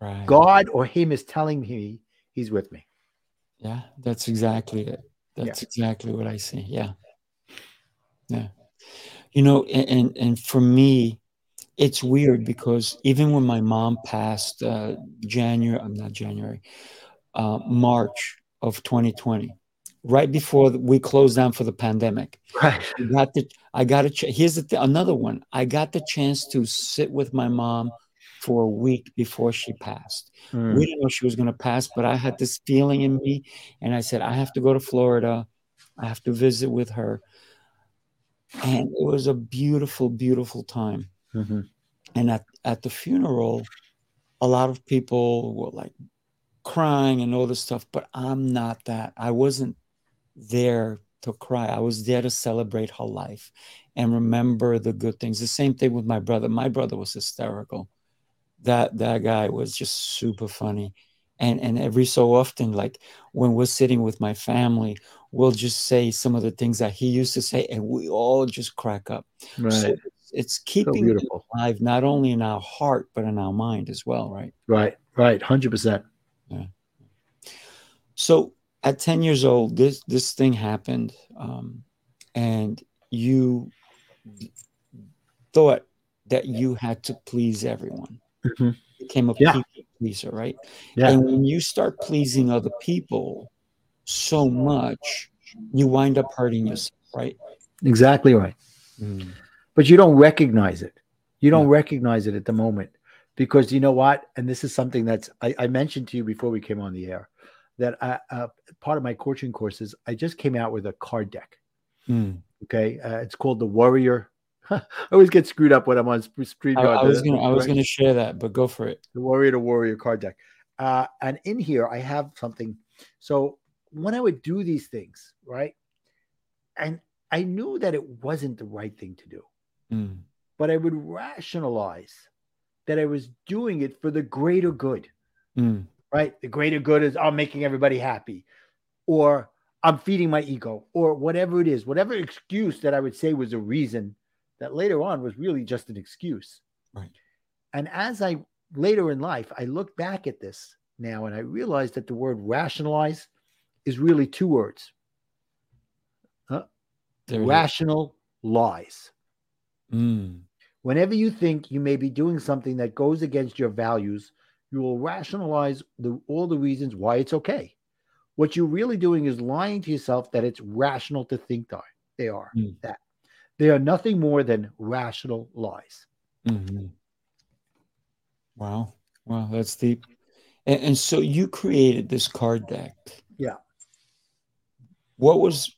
Right. God or him is telling me he's with me. Yeah, that's exactly it. That's exactly what I see. Yeah. Yeah. You know, and, and and for me, it's weird because even when my mom passed uh January, I'm not January, uh March of 2020, right before we closed down for the pandemic. Right. I got the I got a ch- here's the th- another one. I got the chance to sit with my mom for a week before she passed. Mm. We didn't know she was going to pass, but I had this feeling in me, and I said, I have to go to Florida. I have to visit with her. And it was a beautiful, beautiful time. Mhm. And at, at the funeral, a lot of people were like crying and all this stuff, but I'm not that. I wasn't there to cry. I was there to celebrate her life and remember the good things. The same thing with my brother. My brother was hysterical. That that guy was just super funny. And and every so often, like when we're sitting with my family, we'll just say some of the things that he used to say, and we all just crack up. Right. So it's, it's So keeping it alive, not only in our heart, but in our mind as well, right? Right. Right. Hundred percent. Yeah. So at 10 years old, this this thing happened, um, and you thought that you had to please everyone. Mhm. You became a Yeah. people pleaser, right? Yeah. And when you start pleasing other people so much, you wind up hurting yourself, right? Exactly right. but you don't recognize it. You don't recognize it at the moment because you know what? And this is something that's I, I mentioned to you before we came on the air that I, uh, part of my coaching courses, I just came out with a card deck. Mm. Okay, uh, it's called the Warrior. I always get screwed up when I'm on Street. I, I, was gonna I was gonna share that, but go for it. The Warrior to Warrior card deck, uh, and in here I have something. So when I would do these things, right, and I knew that it wasn't the right thing to do, Mm. but I would rationalize that I was doing it for the greater good, Mm. Right? The greater good is I'm making everybody happy, or I'm feeding my ego, or whatever it is, whatever excuse that I would say was a reason that later on was really just an excuse. Right. And as I later in life, I look back at this now and I realize that the word rationalize is really two words is. rational lies. Mm. Whenever you think you may be doing something that goes against your values, you will rationalize the, all the reasons why it's okay. What you're really doing is lying to yourself that it's rational to think that they are Mm. that. They are nothing more than rational lies. Mhm. Wow. Wow, that's deep. And, and so you created this card deck. Yeah. What was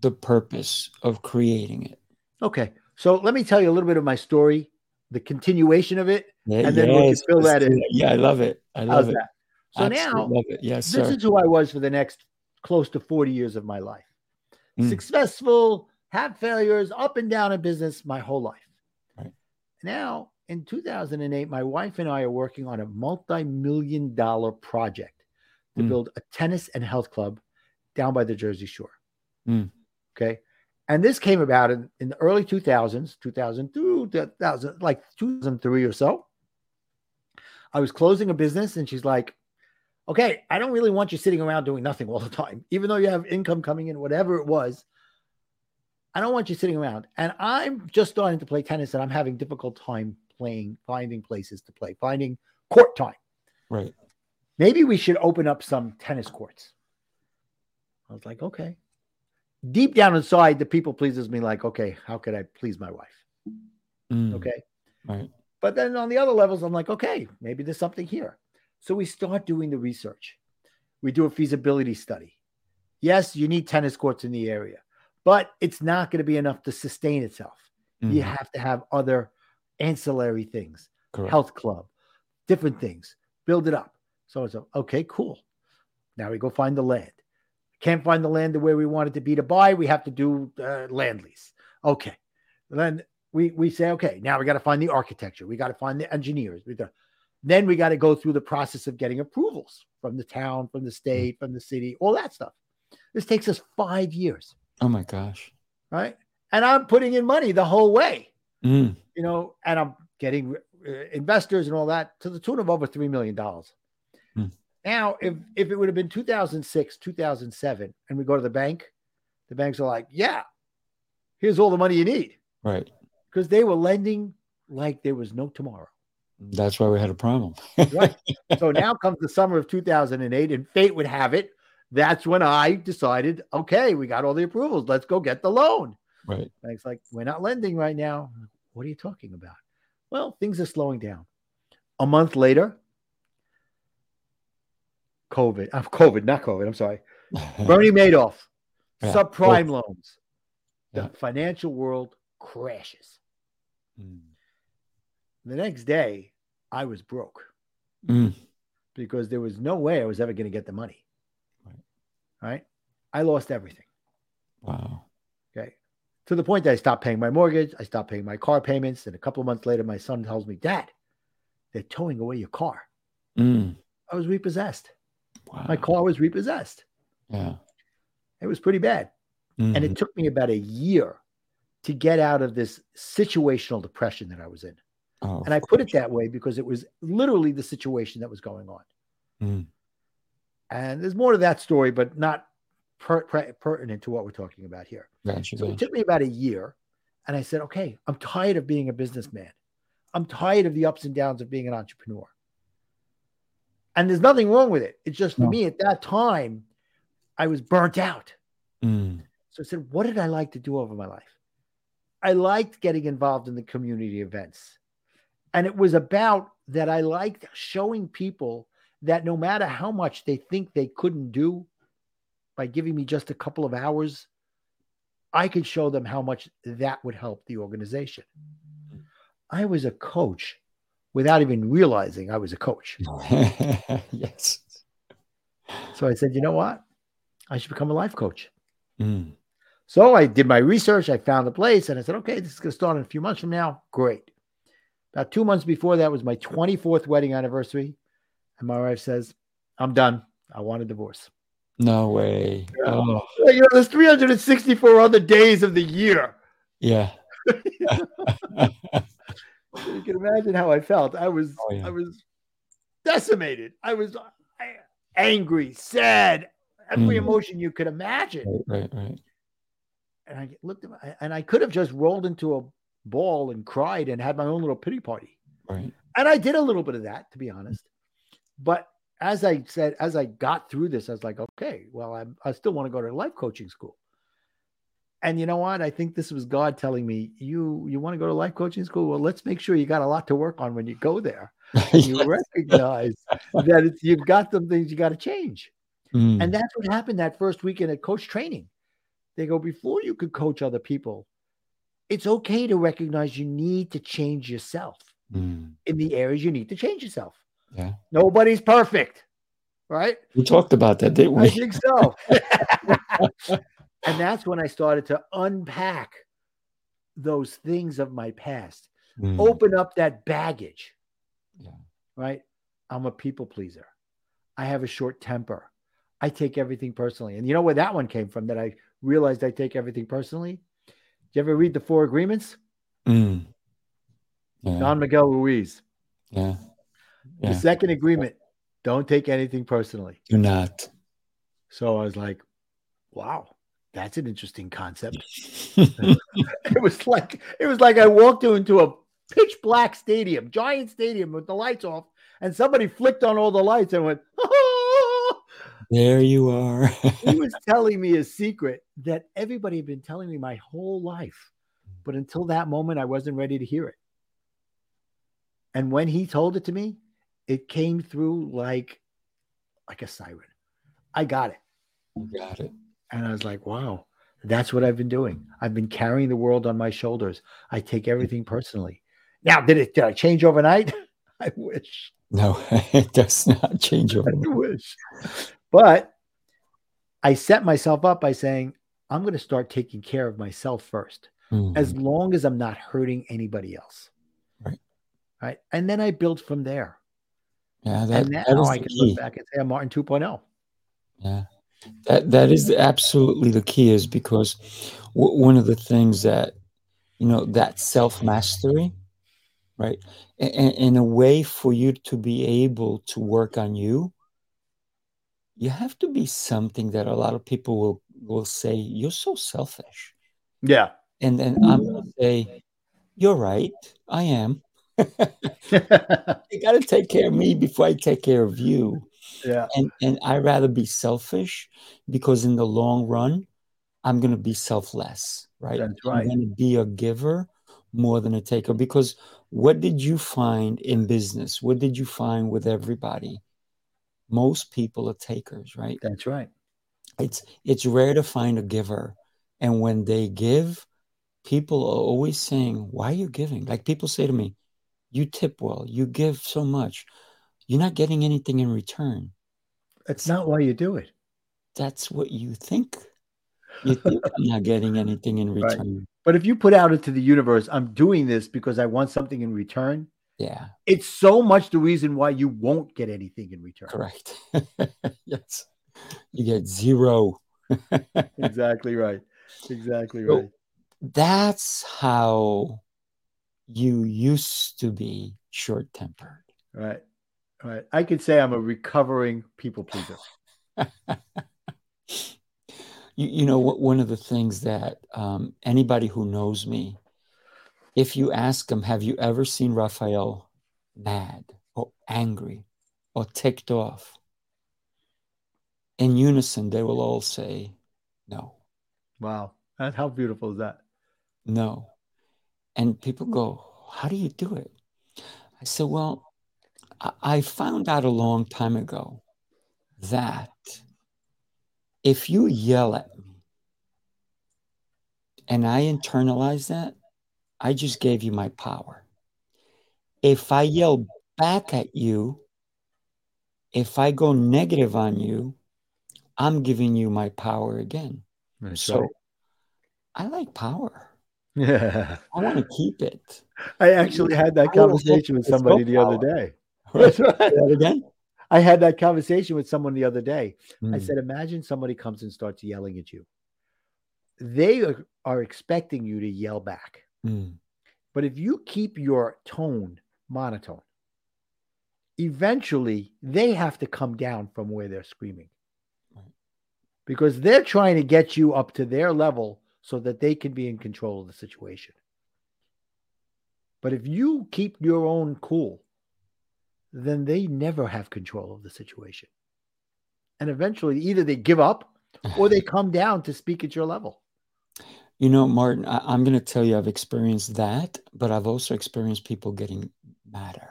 the purpose of creating it? Okay. So let me tell you a little bit of my story, the continuation of it. Yeah, And then we can fill that in. Yeah, I love it. I How's love it. that? So Absolutely now. Yes, this sir. is who I was for the next close to 40 years of my life. Mm. Successful, had failures, up and down in business my whole life. Right. Now, in 2008, my wife and I are working on a multi million dollar project to Mm. build a tennis and health club down by the Jersey Shore. Mm. Okay. And this came about in, in the early 2000s, 2002, 2000, like 2003 or so. I was closing a business and she's like, okay, I don't really want you sitting around doing nothing all the time, even though you have income coming in, whatever it was. I don't want you sitting around. And I'm just starting to play tennis and I'm having difficult time playing, finding places to play, finding court time. Right. Maybe we should open up some tennis courts. I was like, okay. Deep down inside, the people pleases me like, okay, how could I please my wife? Mm. Okay. Right. But then on the other levels, I'm like, okay, maybe there's something here. So we start doing the research. We do a feasibility study. Yes, you need tennis courts in the area, but it's not going to be enough to sustain itself. You Mhm. have to have other ancillary things, Correct. health club, different things, build it up. So it's a, okay, cool. Now we go find the land. Can't find the land the way we want it to be to buy. We have to do uh, land lease. Okay. Then we we say, okay, now we got to find the architecture. We got to find the engineers. We got, then we got to go through the process of getting approvals from the town, from the state, from the city, all that stuff. This takes us five years, Oh my gosh. right? And I'm putting in money the whole way, Mm. you know, and I'm getting uh, investors and all that to the tune of over three million dollars. Hmm. Now, if if it would have been 2006, 2007, and we go to the bank, the banks are like, "Yeah, here's all the money you need," Right. Because they were lending like there was no tomorrow. That's why we had a problem. Right. so now comes the summer of 2008, and fate would have it. That's when I decided, okay, we got all the approvals. Let's go get the loan. Right. Bank's like, we're not lending right now. What are you talking about? Well, things are slowing down. A month later, COVID, uh, COVID, not COVID, I'm sorry. Bernie Madoff, Yeah. subprime loans. The Yeah. financial world crashes. Mm. The next day, I was broke Mm. because there was no way I was ever going to get the money. Right. Right. I lost everything. Wow. Okay. To the point that I stopped paying my mortgage. I stopped paying my car payments. And a couple of months later, my son tells me, Dad, they're towing away your car. Mm. I was repossessed. Wow. My car was repossessed. Yeah. It was pretty bad. And Mhm. it took me about a year to get out of this situational depression that I was in. Oh, And I put it that way because it was literally the situation that was going on. Mm. And there's more to that story, but not per- per- pertinent to what we're talking about here. Gotcha. So it took me about a year. And I said, okay, I'm tired of being a businessman. I'm tired of the ups and downs of being an entrepreneur. And there's nothing wrong with it. It's just for No. me at that time, I was burnt out. Mm. So I said, what did I like to do over my life? I liked getting involved in the community events. And it was about that I liked showing people that no matter how much they think they couldn't do by giving me just a couple of hours, I could show them how much that would help the organization. I was a coach without even realizing I was a coach. yes. So I said, you know what? I should become a life coach. Mm. So I did my research. I found a place and I said, okay, this is going to start in a few months from now. Great. About two months before that was my 24th wedding anniversary. And my wife says, I'm done. I want a divorce. No way. Oh, You know, there's 364 other days of the year. yeah. You can imagine how I felt. I was, Oh, yeah. I was decimated. I was angry, sad, every Mm. emotion you could imagine. right, right, right. And I looked at my, and I could have just rolled into a ball and cried and had my own little pity party. Right. And I did a little bit of that, to be honest. But as I said, as I got through this, I was like, okay, well, I'm, I still want to go to life coaching school. And you know what? I think this was God telling me, you you want to go to life coaching school? Well, let's make sure you got a lot to work on when you go there. You recognize that it's, you've got some things you got to change. Mm. And that's what happened that first weekend at coach training. They go, before you could coach other people, it's okay to recognize you need to change yourself Mm. in the areas you need to change yourself. Yeah. Nobody's perfect, right? We talked about that, didn't we? I think so. and that's when I started to unpack those things of my past, Mm. open up that baggage. Yeah. Right? I'm a people pleaser. I have a short temper. I take everything personally. And you know where that one came from that I realized I take everything personally? Did you ever read the Four Agreements? Mm. Yeah. Don Miguel Ruiz. yeah. The second agreement don't take anything personally. Do not. So I was like, wow, that's an interesting concept. it was like it was like I walked into a pitch black stadium, giant stadium with the lights off, and somebody flicked on all the lights and went, there you are. he was telling me a secret that everybody had been telling me my whole life. But until that moment, I wasn't ready to hear it. And when he told it to me, it came through like like a siren. I got it. Got it. And I was like, wow, that's what I've been doing. I've been carrying the world on my shoulders. I take mm-hmm. everything personally. Now, did it did I change overnight? I wish. No, it does not change I overnight. wish. But I set myself up by saying, I'm going to start taking care of myself first, Mm. as long as I'm not hurting anybody else. Right. Right. And then I built from there. yeah, that, and now that I can key. look back and say I'm Martin oh." 2.0. Yeah, that that is absolutely the key. Is because w- one of the things that you know that self mastery, right? And in a way for you to be able to work on you, you have to be something that a lot of people will will say you're so selfish, Yeah. and then I'm gonna say you're right. I am. You got to take care of me before I take care of you. yeah. and and I rather be selfish because in the long run, I'm gonna be selfless, right? That's I'm gonna be a giver more than a taker. Because what did you find in business? What did you find with everybody? Most people are takers, right? That's right. It's it's rare to find a giver, and when they give, people are always saying, "Why are you giving?" Like people say to me, "You tip well, you give so much, you're not getting anything in return." That's not why you do it. that's what you think. You think I'm not getting anything in Right. return. But if you put out into the universe, I'm doing this because I want something in return, Yeah, it's so much the reason why you won't get anything in return. correct. yes. You get zero. exactly right. Exactly So- right. That's how you used to be short tempered. Right. Right. I could say I'm a recovering people pleaser. You, you know, one of the things that um, anybody who knows me, if you ask them, have you ever seen Rafael mad or angry or ticked off? In unison, they will all say, no, Wow. That, how beautiful is that? no. And people go, How do you do it? I said, Well, I found out a long time ago that if you yell at me and I internalize that, I just gave you my power. If I yell back at you, if I go negative on you, I'm giving you my power again. That's so right. I like power. Yeah. I want to keep it. I actually had that conversation with somebody the other day. That's right. again? I had that conversation with someone the other day. Mm. I hmm. said, imagine somebody comes and starts yelling at you. They are, are expecting you to yell back. Mm. But if you keep your tone monotone, eventually they have to come down from where they're screaming because they're trying to get you up to their level so that they can be in control of the situation. But if you keep your own cool, then they never have control of the situation. And eventually, either they give up or they come down to speak at your level. You know, Martin, I, am going to tell you, I've experienced that, but I've also experienced people getting madder.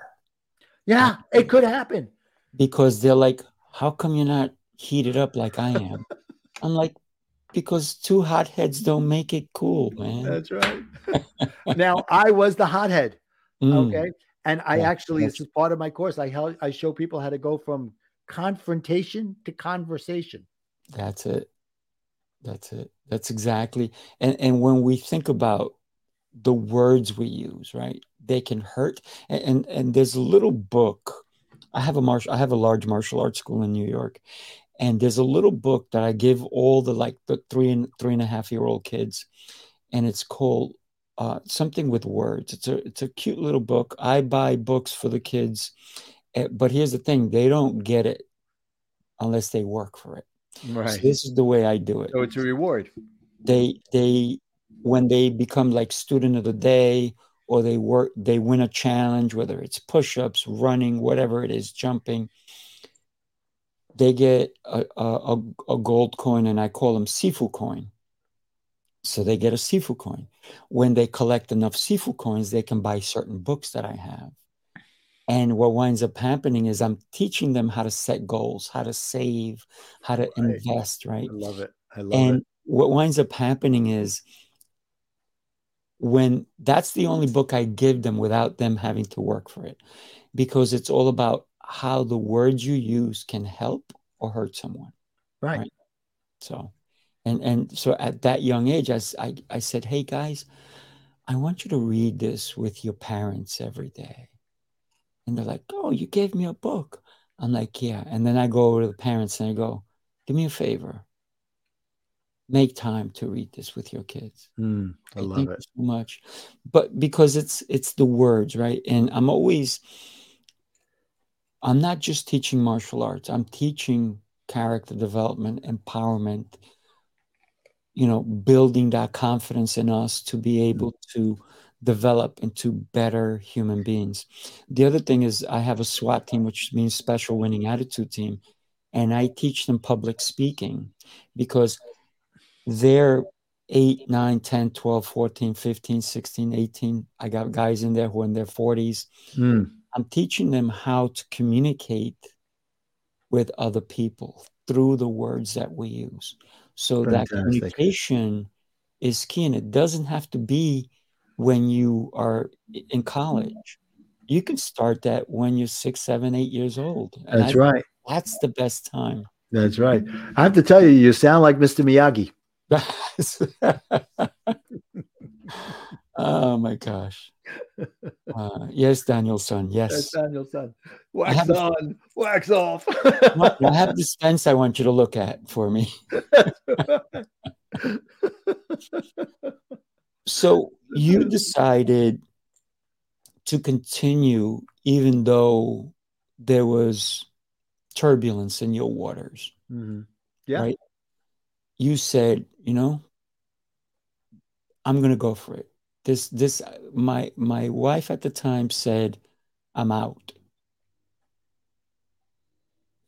Yeah, it could happen. Because they're like, how come you're not heated up like I am? I'm like, because two hotheads don't make it cool, man. That's right. now I was the hothead. Mm. Okay. And I yeah, actually, this is part of my course. I help, I show people how to go from confrontation to conversation. That's it. That's it. That's exactly. And and when we think about the words we use, right? They can hurt. And and, and there's a little book. I have a martial. I have a large martial arts school in New York, and there's a little book that I give all the like the three and three and a half year old kids, and it's called uh, something with words. It's a it's a cute little book. I buy books for the kids, eh, but here's the thing: they don't get it unless they work for it. Right. So this is the way I do it. So it's a reward. They they when they become like student of the day or they work they win a challenge whether it's push-ups running whatever it is jumping they get a, a, a gold coin and I call them Sifu coin. So they get a Sifu coin. When they collect enough Sifu coins, they can buy certain books that I have. And what winds up happening is I'm teaching them how to set goals, how to save, how to right. invest, right? I love it. I love and it. what winds up happening is when that's the only book I give them without them having to work for it, because it's all about how the words you use can help or hurt someone. Right. right? So, and and so at that young age, I, I, I said, hey guys, I want you to read this with your parents every day. And they're like, oh, you gave me a book. I'm like, yeah. And then I go over to the parents and I go, do me a favor. Make time to read this with your kids. Mm, I, I love it so much, but because it's it's the words, right? And I'm always I'm not just teaching martial arts, I'm teaching character development, empowerment, you know, building that confidence in us to be able to develop into better human beings. The other thing is, I have a SWAT team, which means Special Winning Attitude Team, and I teach them public speaking because they're 8, 9, 10, 12, 14, 15, 16, 18. I got guys in there who are in their 40s. Mm. I'm teaching them how to communicate with other people through the words that we use. So Fantastic. that communication is key. And it doesn't have to be when you are in college. You can start that when you're six, seven, eight years old. And that's I, right. That's the best time. That's right. I have to tell you, you sound like Mr. Miyagi. oh my gosh. Uh, yes, Daniel-san. Yes. Yes, Daniel-san. Wax on, wax off. I have this fence I want you to look at for me. so you decided to continue even though there was turbulence in your waters. Mm-hmm. Yeah. Right? You said, you know, I'm going to go for it this this my my wife at the time said i'm out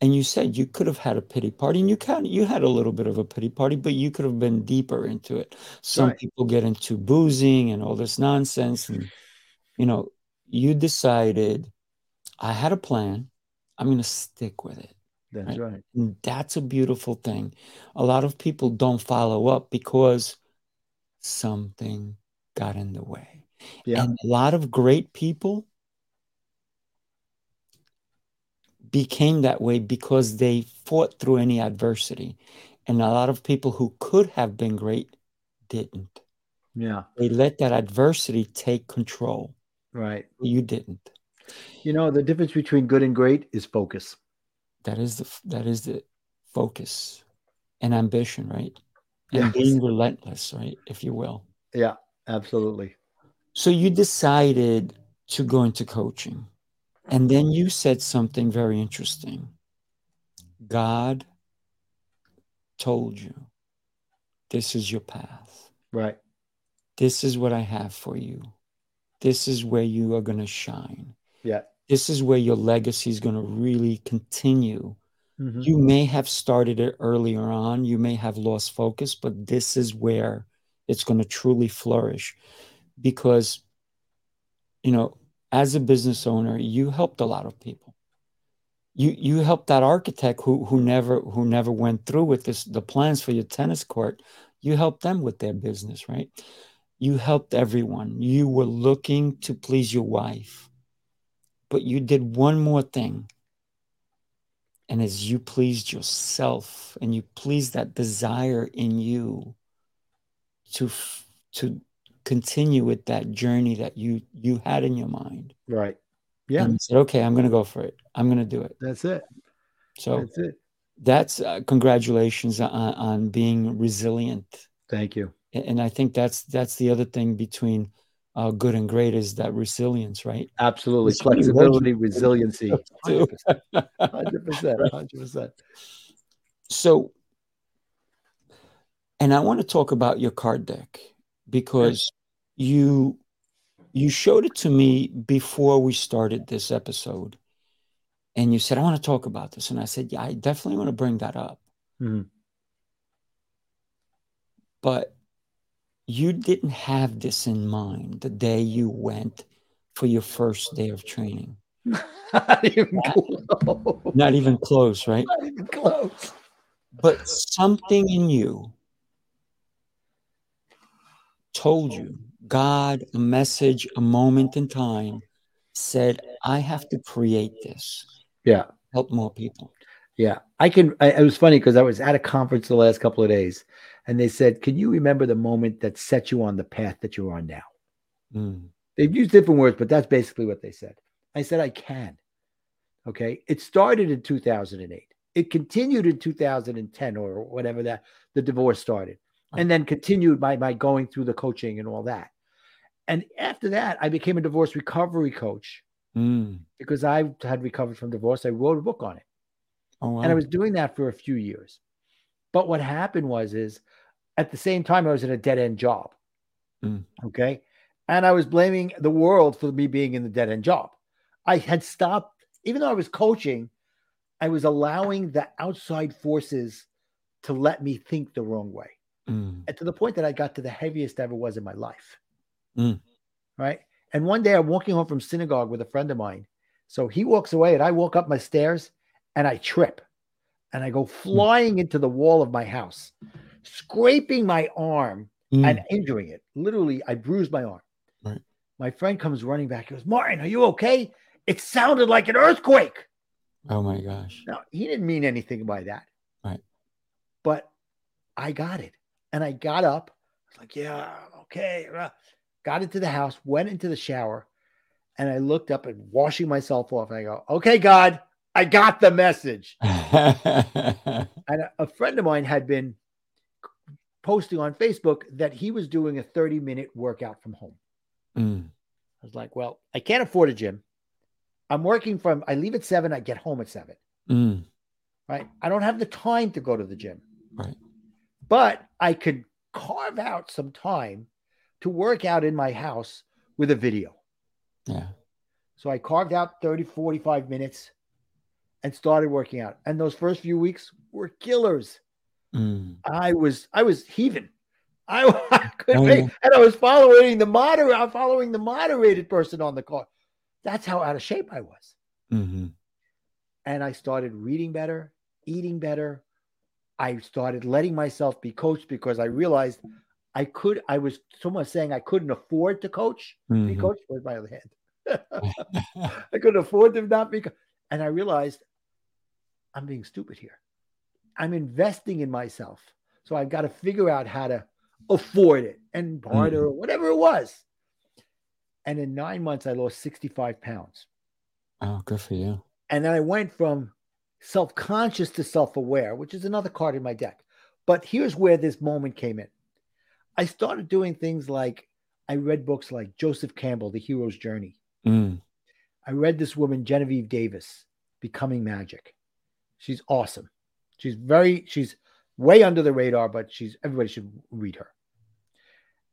and you said you could have had a pity party and you kind you had a little bit of a pity party but you could have been deeper into it some Right. people get into boozing and all this nonsense and you know you decided i had a plan i'm going to stick with it That's Right. right. and that's a beautiful thing a lot of people don't follow up because something got in the way Yeah. and a lot of great people became that way because they fought through any adversity. And a lot of people who could have been great didn't. Yeah. They let that adversity take control. Right. You didn't. You know, the difference between good and great is focus. That is the that is the focus and ambition, right? And Yes. being relentless, right? If you will. Yeah, absolutely. So you decided to go into coaching. And then you said something very interesting. God told you this is your path. Right. This is what I have for you. This is where you are going to shine. Yeah. This is where your legacy is going to really continue. Mhm. You may have started it earlier on, you may have lost focus, but this is where it's going to truly flourish because, you know, as a business owner, you helped a lot of people. You you helped that architect who who never who never went through with this the plans for your tennis court. You helped them with their business, right? You helped everyone. You were looking to please your wife, but you did one more thing. And as you pleased yourself and you pleased that desire in you to to continue with that journey that you you had in your mind. Right. Yeah. And said, okay, I'm going to go for it. I'm going to do it. That's it. So That's it. that's uh, congratulations on, on being resilient. Thank you. And I think that's that's the other thing between uh, good and great is that resilience, right? Absolutely. There's so many words Flexibility, resiliency. Too. 100%. 100%. so, and I want to talk about your card deck because you you showed it to me before we started this episode, and you said I want to talk about this, and I said, yeah, I definitely want to bring that up. Mhm. but you didn't have this in mind the day you went for your first day of training. Not even close. Not even close, right? Not even close. But something in you told you, God, a message, a moment in time said, I have to create this, Yeah. help more people. Yeah, I can. I, it was funny because I was at a conference the last couple of days, and they said, "Can you remember the moment that set you on the path that you're on now?" Mm, They've used different words, but that's basically what they said. I said, "I can." Okay, it started in 2008. It continued in 2010 or whatever that the divorce started, and then continued by my going through the coaching and all that. And after that, I became a divorce recovery coach mm. because I had recovered from divorce. I wrote a book on it. Oh, wow. and I was doing that for a few years. But what happened was is at the same time I was in a dead end job. Mm. Okay. And I was blaming the world for me being in the dead end job. I had stopped, even though I was coaching, I was allowing the outside forces to let me think the wrong way. Mm, And to the point that I got to the heaviest I ever was in my life. Mm. Right. And one day I'm walking home from synagogue with a friend of mine. So he walks away and I walk up my stairs and I trip and I go flying into the wall of my house, scraping my arm mm. and injuring it. Literally, I bruised my arm. Right. My friend comes running back. He goes, Martin, are you okay? It sounded like an earthquake. oh my gosh. Now, he didn't mean anything by that. Right. But I got it. And I got up. I was like, yeah, okay. Got into the house, went into the shower, and I looked up and washing myself off. And I go, okay, God, I got the message. And a, a friend of mine had been posting on Facebook that he was doing a 30 minute workout from home. Mm, I was like, well, I can't afford a gym. I'm working from, I leave at seven, I get home at seven, mm, right? I don't have the time to go to the gym. Right. But I could carve out some time to work out in my house with a video. yeah. So I carved out 30, 45 minutes and started working out. And those first few weeks were killers. Mm. I was I was heaving. I, I couldn't Oh, make, and I was following the moderate. I'm following the moderated person on the car. That's how out of shape I was. hmm And I started reading better, eating better. I started letting myself be coached because I realized I could. I was someone saying I couldn't afford to coach. Be Mhm. coached with my other hand. I couldn't afford to not be. co- And I realized I'm being stupid here. I'm investing in myself. So I've got to figure out how to afford it and barter or whatever it was. And in nine months, I lost 65 pounds. Oh, good for you. And then I went from self conscious to self aware, which is another card in my deck. But here's where this moment came in. I started doing things like I read books like Joseph Campbell, The Hero's Journey. Mm. I read this woman, Genevieve Davis, Becoming Magic. She's awesome. She's very, she's way under the radar, but she's everybody should read her.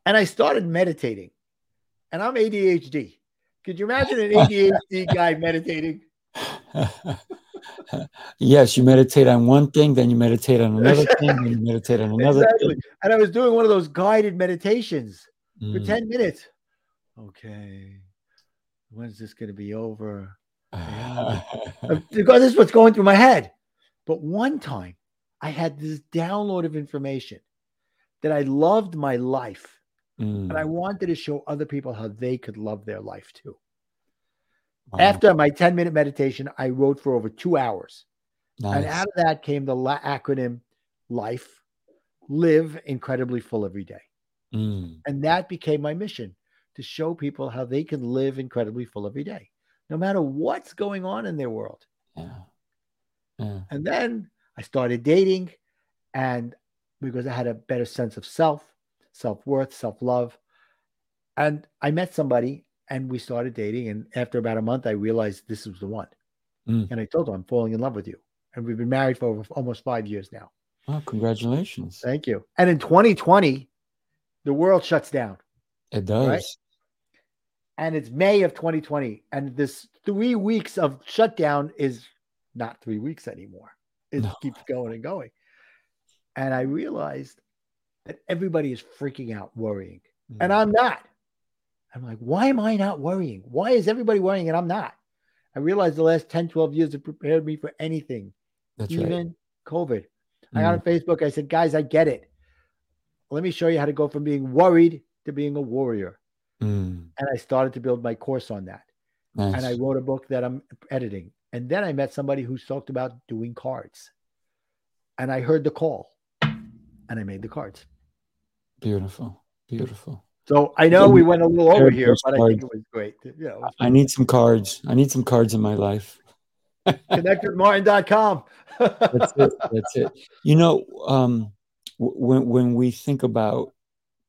And I started meditating, and I'm ADHD. Could you imagine an ADHD guy meditating? yes, you meditate on one thing, then you meditate on another thing, then you meditate on another Exactly. And I was doing one of those guided meditations thing. for Mm. 10 minutes. Okay. When's this going to be over? Because this is what's going through my head. But one time I had this download of information that I loved my life Mm. and I wanted to show other people how they could love their life too. Wow. After my 10 minute meditation, I wrote for over two hours. And out of that came the la- acronym LIFE Live Incredibly Full Every Day. Mm. And that became my mission to show people how they can live incredibly full every day, no matter what's going on in their world. Yeah. Yeah. And then I started dating, and because I had a better sense of self, self worth, self love. And I met somebody and we started dating. And after about a month, I realized this was the one. Mm. And I told her, I'm falling in love with you. And we've been married for over, almost five years now. Oh, congratulations. Thank you. And in 2020, the world shuts down. It does. Right? and it's May of 2020, and this three weeks of shutdown is not three weeks anymore. It No. keeps going and going. And I realized that everybody is freaking out, worrying, and Mm. I'm not. I'm like, why am I not worrying? Why is everybody worrying and I'm not? I realized the last 10, 12 years have prepared me for anything, That's even right. COVID. I Mm. got on Facebook. I said, guys, I get it. Let me show you how to go from being worried to being a warrior. Mm. And I started to build my course on that. Nice. and I wrote a book that I'm editing. And then I met somebody who talked about doing cards. And I heard the call and I made the cards. Beautiful. Beautiful. So I know we went a little over here, but I think it was great. You know, I need some cards. I need some cards in my life. connectedmartin.com. That's it. That's it. You know, um, when when we think about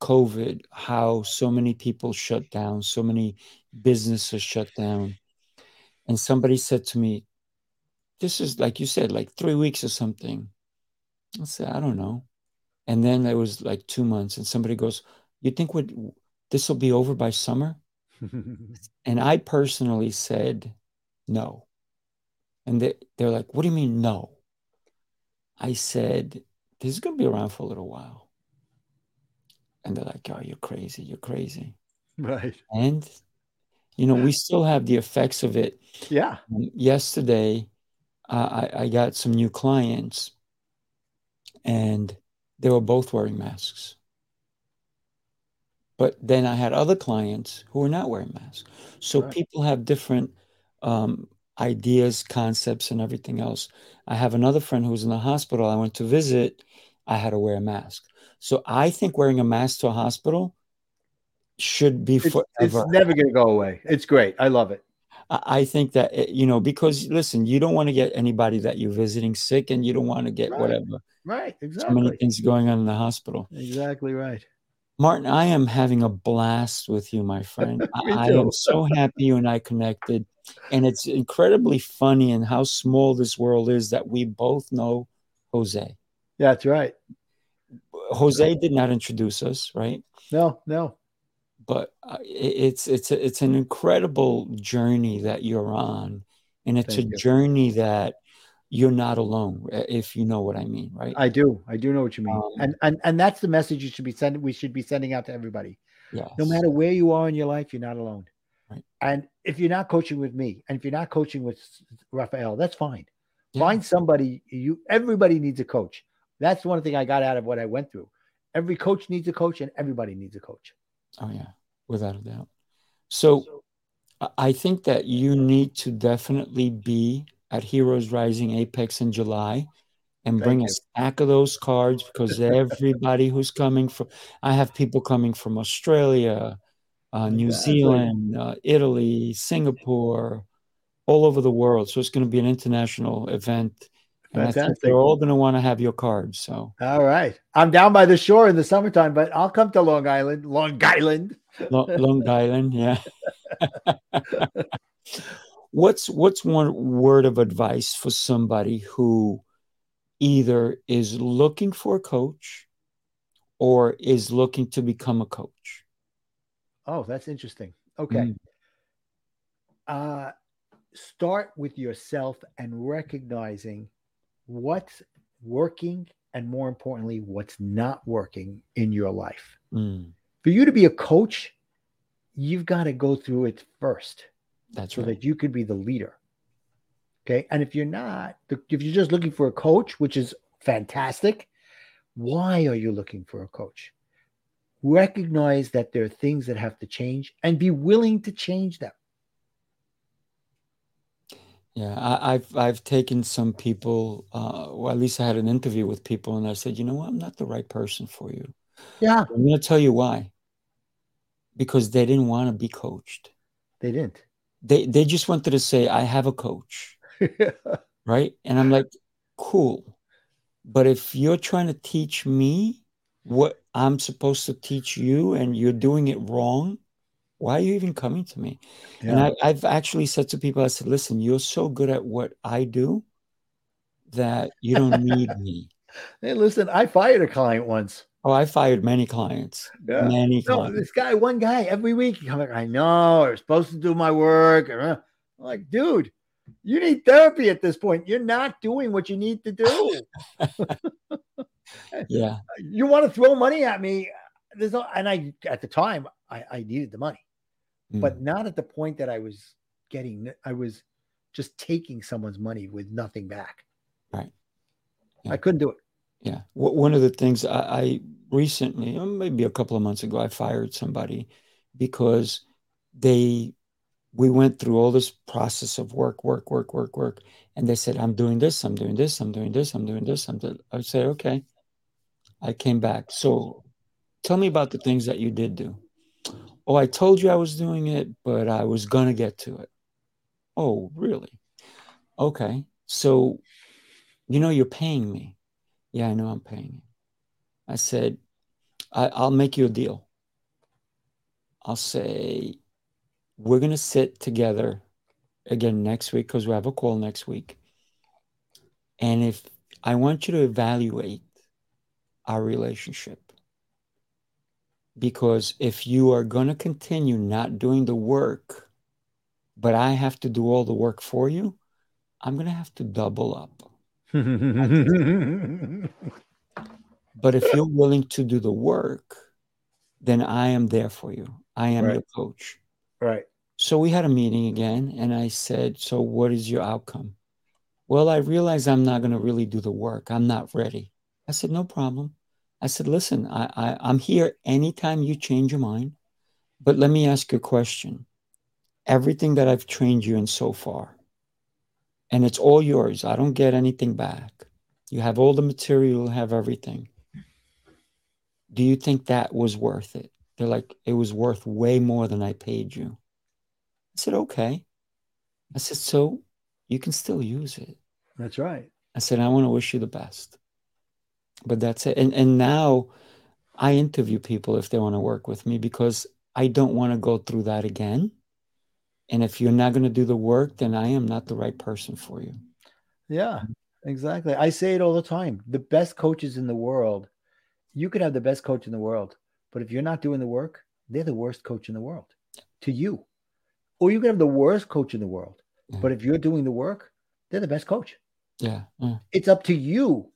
COVID, how so many people shut down, so many businesses shut down, and somebody said to me, "This is like you said, like three weeks or something." I said, "I don't know," and then it was like two months, and somebody goes, "You think would this will be over by summer?" And I personally said, no. And they, they're like, what do you mean, no? I said, this is going to be around for a little while. And they're like, oh, you're crazy. You're crazy. right. And, you know, we still have the effects of it. Yeah. Um, Yesterday, uh, I, I got some new clients and they were both wearing masks. But then I had other clients who were not wearing masks. So Right. people have different um, ideas, concepts, and everything else. I have another friend who was in the hospital. I went to visit. I had to wear a mask. So I think wearing a mask to a hospital should be It's, forever. it's never going to go away. It's great. I love it. I think that it- you know because listen, you don't want to get anybody that you're visiting sick, and you don't want to get Right. whatever. Right. Exactly. So many things going on in the hospital. Exactly right. Martin, I am having a blast with you, my friend. I, am so happy you and I connected, and it's incredibly funny and how small this world is that we both know Jose. That's right. Jose did not introduce us, right? No, no. but uh, it's it's a, it's an incredible journey that you're on and it's Thank a you. journey that you're not alone uh, if you know what i mean right I do. I do know what you mean. Um, and and and that's the message you should be sending. We should be sending out to everybody. yes. No matter where you are in your life, you're not alone. Right. And if you're not coaching with me, and if you're not coaching with Rafael, that's fine. Yeah. Find somebody. You everybody needs a coach. That's one thing I got out of what I went through. Every coach needs a coach, and everybody needs a coach. Oh yeah, without a doubt. So I- I think that you need to definitely be at Heroes Rising Apex in July and Thank bring a stack of those cards because everybody who's coming from I have people coming from Australia, uh, New Exactly. Zealand, uh, Italy, Singapore, all over the world. So it's going to be an international event. And I think Fantastic. they're all going to want to have your cards. So All right. I'm down by the shore in the summertime, but I'll come to Long Island. Long Island. Lo- Long Island, yeah. what's what's one word of advice for somebody who either is looking for a coach or is looking to become a coach? Oh, that's interesting. Okay. Mm. Uh, start with yourself and recognizing what's working and more importantly, what's not working in your life. Mm, For you to be a coach, you've got to go through it first that's so right. that you could be the leader. Okay. And if you're not, if you're just looking for a coach, which is fantastic, why are you looking for a coach? Recognize that there are things that have to change and be willing to change them. Yeah, I, I've I've taken some people, uh, well, at least I had an interview with people, and I said, you know what, I'm not the right person for you. Yeah. I'm going to tell you why. Because they didn't want to be coached. They didn't. They they just wanted to say, I have a coach. right? And I'm like, cool. But if you're trying to teach me what I'm supposed to teach you and you're doing it wrong, why are you even coming to me? And I, I've actually said to people, I said, listen, you're so good at what I do that you don't need me. Hey, listen, I fired a client once. Oh, I fired many clients. Many No, clients. this guy, one guy, every week, come like, I know, I'm supposed to do my work. I'm like, dude, you need therapy at this point. You're not doing what you need to do. Yeah. you want to throw money at me. There's no, and I, at the time, I, I needed the money, Mm. but not at the point that I was getting, I was just taking someone's money with nothing back. Right. Yeah. I couldn't do it. Yeah. One of the things I, I recently, uh, maybe a couple of months ago, I fired somebody because they, we went through all this process of work, work, work, work, work. And they said, I'm doing this, I'm doing this, I'm doing this, I'm doing this. I'm doing, I say, okay. I came back. So tell me about the things that you did do. Oh, I told you I was doing it, but I was going to get to it. Oh, really? Okay. So, you know, you're paying me. Yeah, I know I'm paying. I said, I, I'll make you a deal. I'll say, we're going to sit together again next week because we have a call next week. And if I want you to evaluate our relationship, because if you are going to continue not doing the work, but I have to do all the work for you, I'm going to have to double up. But if you're willing to do the work, then I am there for you. I am Right. your coach. right. So we had a meeting again, and I said, So what is your outcome? Well, I realize I'm not going to really do the work. I'm not ready. I said, No problem. I said, Listen, I, I, I'm here anytime you change your mind. But let me ask you a question. Everything that I've trained you in so far, and it's all yours, I don't get anything back. You have all the material, you have everything. Do you think that was worth it? They're like, It was worth way more than I paid you. I said, okay. I said, so you can still use it. That's right. I said, I want to wish you the best. But that's it. And and now I interview people if they want to work with me because I don't want to go through that again. And if you're not going to do the work, then I am not the right person for you. Yeah, exactly. I say it all the time. The best coaches in the world, you could have the best coach in the world, but if you're not doing the work, they're the worst coach in the world to you. Or you could have the worst coach in the world, Yeah. but if you're doing the work, they're the best coach. Yeah. yeah. It's up to you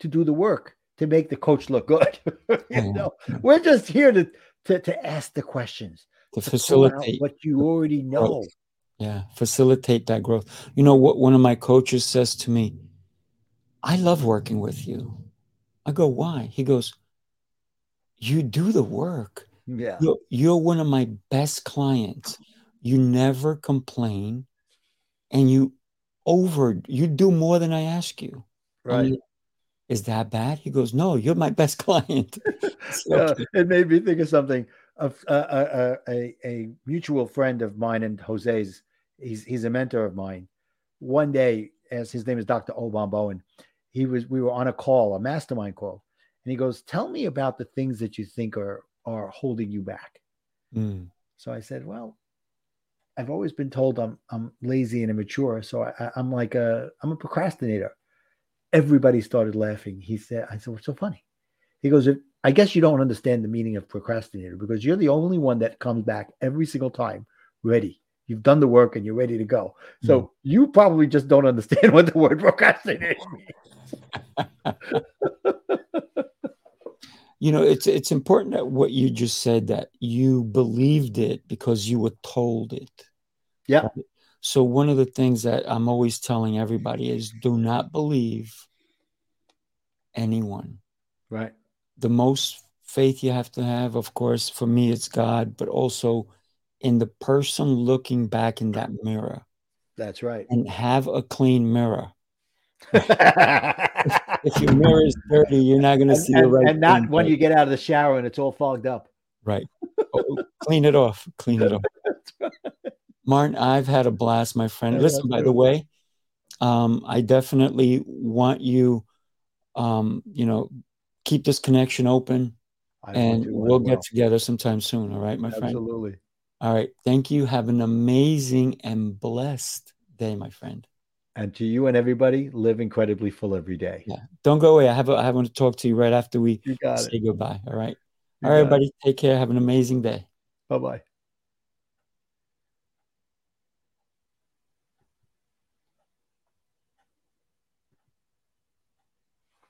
to do the work to make the coach look good. you Yeah. know, we're just here to to, to ask the questions, To to pull out facilitate. what you already know. growth. Yeah. Facilitate that growth. You know what one of my coaches says to me, I love working with you. I go, why? He goes, You do the work. Yeah, You're, you're one of my best clients. You never complain and you over you do more than I ask you. Right. Is that bad? He goes, No, you're my best client. Uh, it made me think of something. Of uh, uh, uh, a a mutual friend of mine and Jose's. He's he's a mentor of mine. One day, as his name is Dr. Obon Bowen, he was we were on a call, a mastermind call, and he goes, "Tell me about the things that you think are are holding you back." Mm, So I said, "Well, I've always been told I'm I'm lazy and immature, so I, I, I'm like a I'm a procrastinator." Everybody started laughing. He said, "I said, what's so funny?" He goes, "If- "I guess you don't understand the meaning of procrastinator because you're the only one that comes back every single time ready. You've done the work and you're ready to go. So hmm. you probably just don't understand what the word procrastination means." You know, it's it's important that what you just said that you believed it because you were told it. Yeah. So one of the things that I'm always telling everybody is do not believe anyone. Right. The most faith you have to have, of course, for me it's God, but also in the person looking back in that mirror That's right. and have a clean mirror. If your mirror is dirty, you're not going to and, see the and- right and not when you get out of the shower and it's all fogged up. Right. Oh, clean it off. Clean it off. Martin, I've had a blast, my friend. Yeah, Listen, by the way, um, I definitely want you, um, you know, keep this connection open and we'll well. get together sometime soon. All right, my friend. Absolutely. All right. Thank you. Have an amazing and blessed day, my friend. And to you and everybody, live incredibly full every day. Yeah. Don't go away. I have a, I want to talk to you right after we got it. say goodbye. All right. You All right, got it. Take care. Have an amazing day. Bye bye.